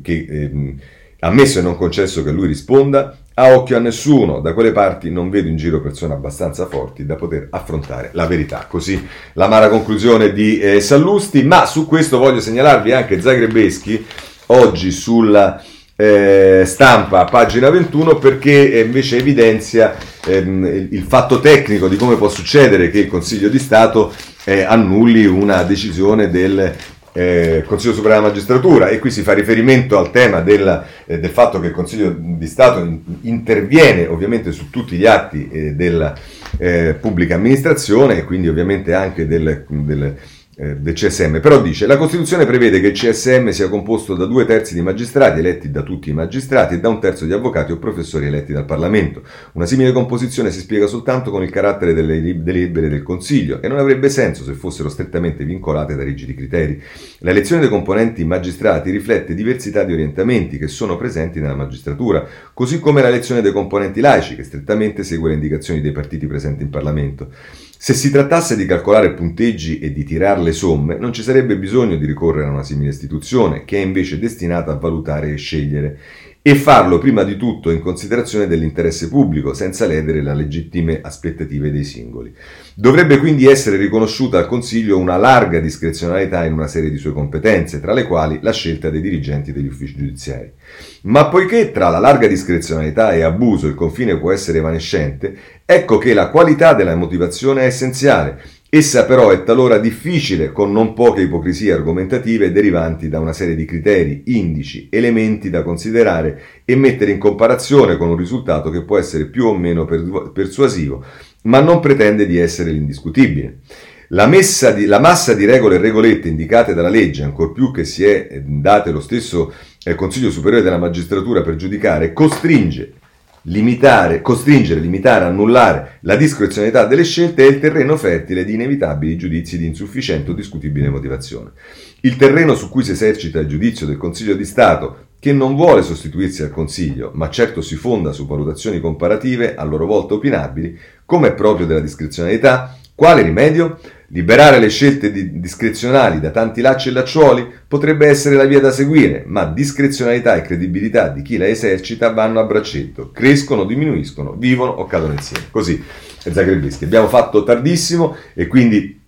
che, eh, ammesso e non concesso che lui risponda? A occhio a nessuno, da quelle parti non vedo in giro persone abbastanza forti da poter affrontare la verità. Così l'amara conclusione di eh, Sallusti, ma su questo voglio segnalarvi anche Zagrebeschi oggi sulla eh, stampa pagina 21 perché eh, invece evidenzia ehm, il fatto tecnico di come può succedere che il Consiglio di Stato eh, annulli una decisione del eh, Consiglio Supremo della Magistratura. E qui si fa riferimento al tema del, eh, del fatto che il Consiglio di Stato in, interviene ovviamente su tutti gli atti eh, della eh, pubblica amministrazione e quindi ovviamente anche del, del eh, del CSM, però dice la Costituzione prevede che il CSM sia composto da due terzi di magistrati eletti da tutti i magistrati e da un terzo di avvocati o professori eletti dal Parlamento. Una simile composizione si spiega soltanto con il carattere delle delibere del Consiglio e non avrebbe senso se fossero strettamente vincolate da rigidi criteri. L'elezione dei componenti magistrati riflette diversità di orientamenti che sono presenti nella magistratura, così come l'elezione dei componenti laici che strettamente segue le indicazioni dei partiti presenti in Parlamento. Se si trattasse di calcolare punteggi e di tirar le somme, non ci sarebbe bisogno di ricorrere a una simile istituzione, che è invece destinata a valutare e scegliere e farlo prima di tutto in considerazione dell'interesse pubblico, senza ledere le legittime aspettative dei singoli. Dovrebbe quindi essere riconosciuta al Consiglio una larga discrezionalità in una serie di sue competenze, tra le quali la scelta dei dirigenti degli uffici giudiziari. Ma poiché tra la larga discrezionalità e abuso il confine può essere evanescente, ecco che la qualità della motivazione è essenziale Essa però è talora difficile con non poche ipocrisie argomentative derivanti da una serie di criteri, indici, elementi da considerare e mettere in comparazione con un risultato che può essere più o meno persuasivo, ma non pretende di essere l'indiscutibile. La, di, la, massa di regole e regolette indicate dalla legge, ancor più che si è eh, date lo stesso eh, Consiglio Superiore della Magistratura per giudicare, costringe limitare, costringere, limitare, annullare la discrezionalità delle scelte è il terreno fertile di inevitabili giudizi di insufficiente o discutibile motivazione. Il terreno su cui si esercita il giudizio del Consiglio di Stato, che non vuole sostituirsi al Consiglio, ma certo si fonda su valutazioni comparative a loro volta opinabili, come è proprio della discrezionalità, quale rimedio? Liberare le scelte discrezionali da tanti lacci e lacciuoli potrebbe essere la via da seguire, ma discrezionalità e credibilità di chi la esercita vanno a braccetto, crescono, diminuiscono, vivono o cadono insieme. Così è Zagrebischi. Abbiamo fatto tardissimo e quindi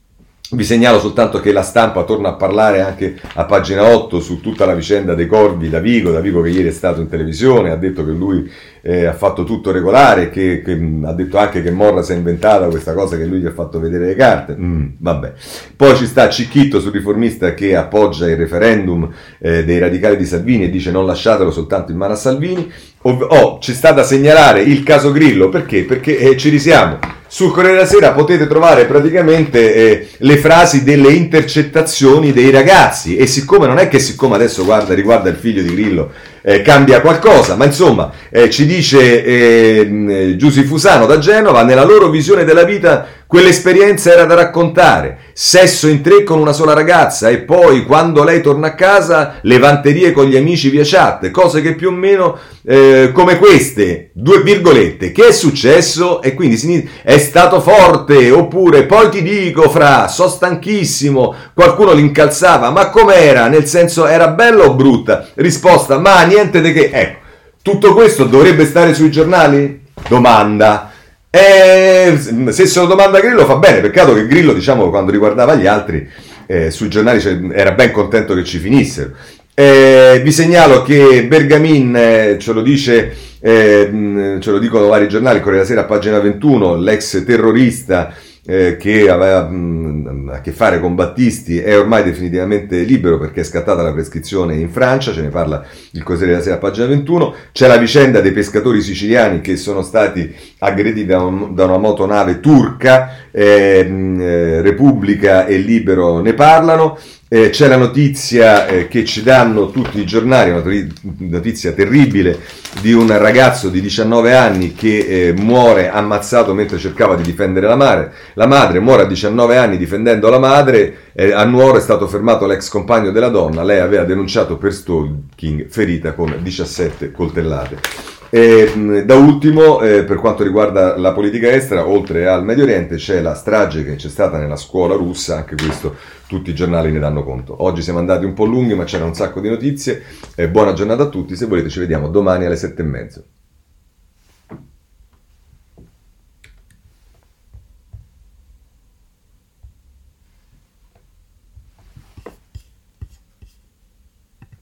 vi segnalo soltanto che la stampa torna a parlare anche a pagina 8 su tutta la vicenda dei corvi da Vigo, da Vigo che ieri è stato in televisione, ha detto che lui eh, ha fatto tutto regolare, che, che, ha detto anche che Morra si è inventata questa cosa che lui gli ha fatto vedere le carte. Mm, vabbè. Poi ci sta Cicchitto sul riformista che appoggia il referendum eh, dei radicali di Salvini e dice non lasciatelo soltanto in mano a Salvini. Oh, ci sta da segnalare il caso Grillo, perché? Perché eh, ci risiamo sul Corriere della Sera potete trovare praticamente eh, le frasi delle intercettazioni dei ragazzi. E siccome non è che siccome adesso guarda, riguarda il figlio di Grillo eh, cambia qualcosa, ma insomma eh, ci dice eh, Giusy Fusano da Genova, nella loro visione della vita Quell'esperienza era da raccontare. Sesso in tre con una sola ragazza e poi quando lei torna a casa levanterie con gli amici via chat, cose che più o meno eh, come queste, due virgolette, che è successo e quindi è stato forte oppure poi ti dico fra, so stanchissimo, qualcuno l'incalzava, ma com'era? Nel senso era bella o brutta? Risposta, ma niente di che. Ecco, tutto questo dovrebbe stare sui giornali? Domanda. E se se lo domanda Grillo fa bene, peccato che Grillo, diciamo, quando riguardava gli altri, eh, sui giornali era ben contento che ci finissero. Eh, vi segnalo che Bergamin, eh, ce lo dice, eh, ce lo dicono vari giornali, Corriere della Sera, pagina 21, l'ex terrorista eh, che aveva mh, a che fare con Battisti è ormai definitivamente libero perché è scattata la prescrizione in Francia, ce ne parla il Corriere della Sera, pagina 21. C'è la vicenda dei pescatori siciliani che sono stati aggrediti da, un, da una motonave turca, eh, mh, Repubblica e Libero ne parlano. Eh, c'è la notizia eh, che ci danno tutti i giornali, una notizia terribile di un ragazzo di 19 anni che eh, muore ammazzato mentre cercava di difendere la madre. La madre muore a 19 anni difendendo la madre, eh, a Nuoro è stato fermato l'ex compagno della donna, lei aveva denunciato per stalking, ferita con 17 coltellate. E, da ultimo, eh, per quanto riguarda la politica estera, oltre al Medio Oriente c'è la strage che c'è stata nella scuola russa, anche questo tutti i giornali ne danno conto. Oggi siamo andati un po' lunghi, ma c'era un sacco di notizie. Eh, buona giornata a tutti, se volete ci vediamo domani alle sette e mezzo.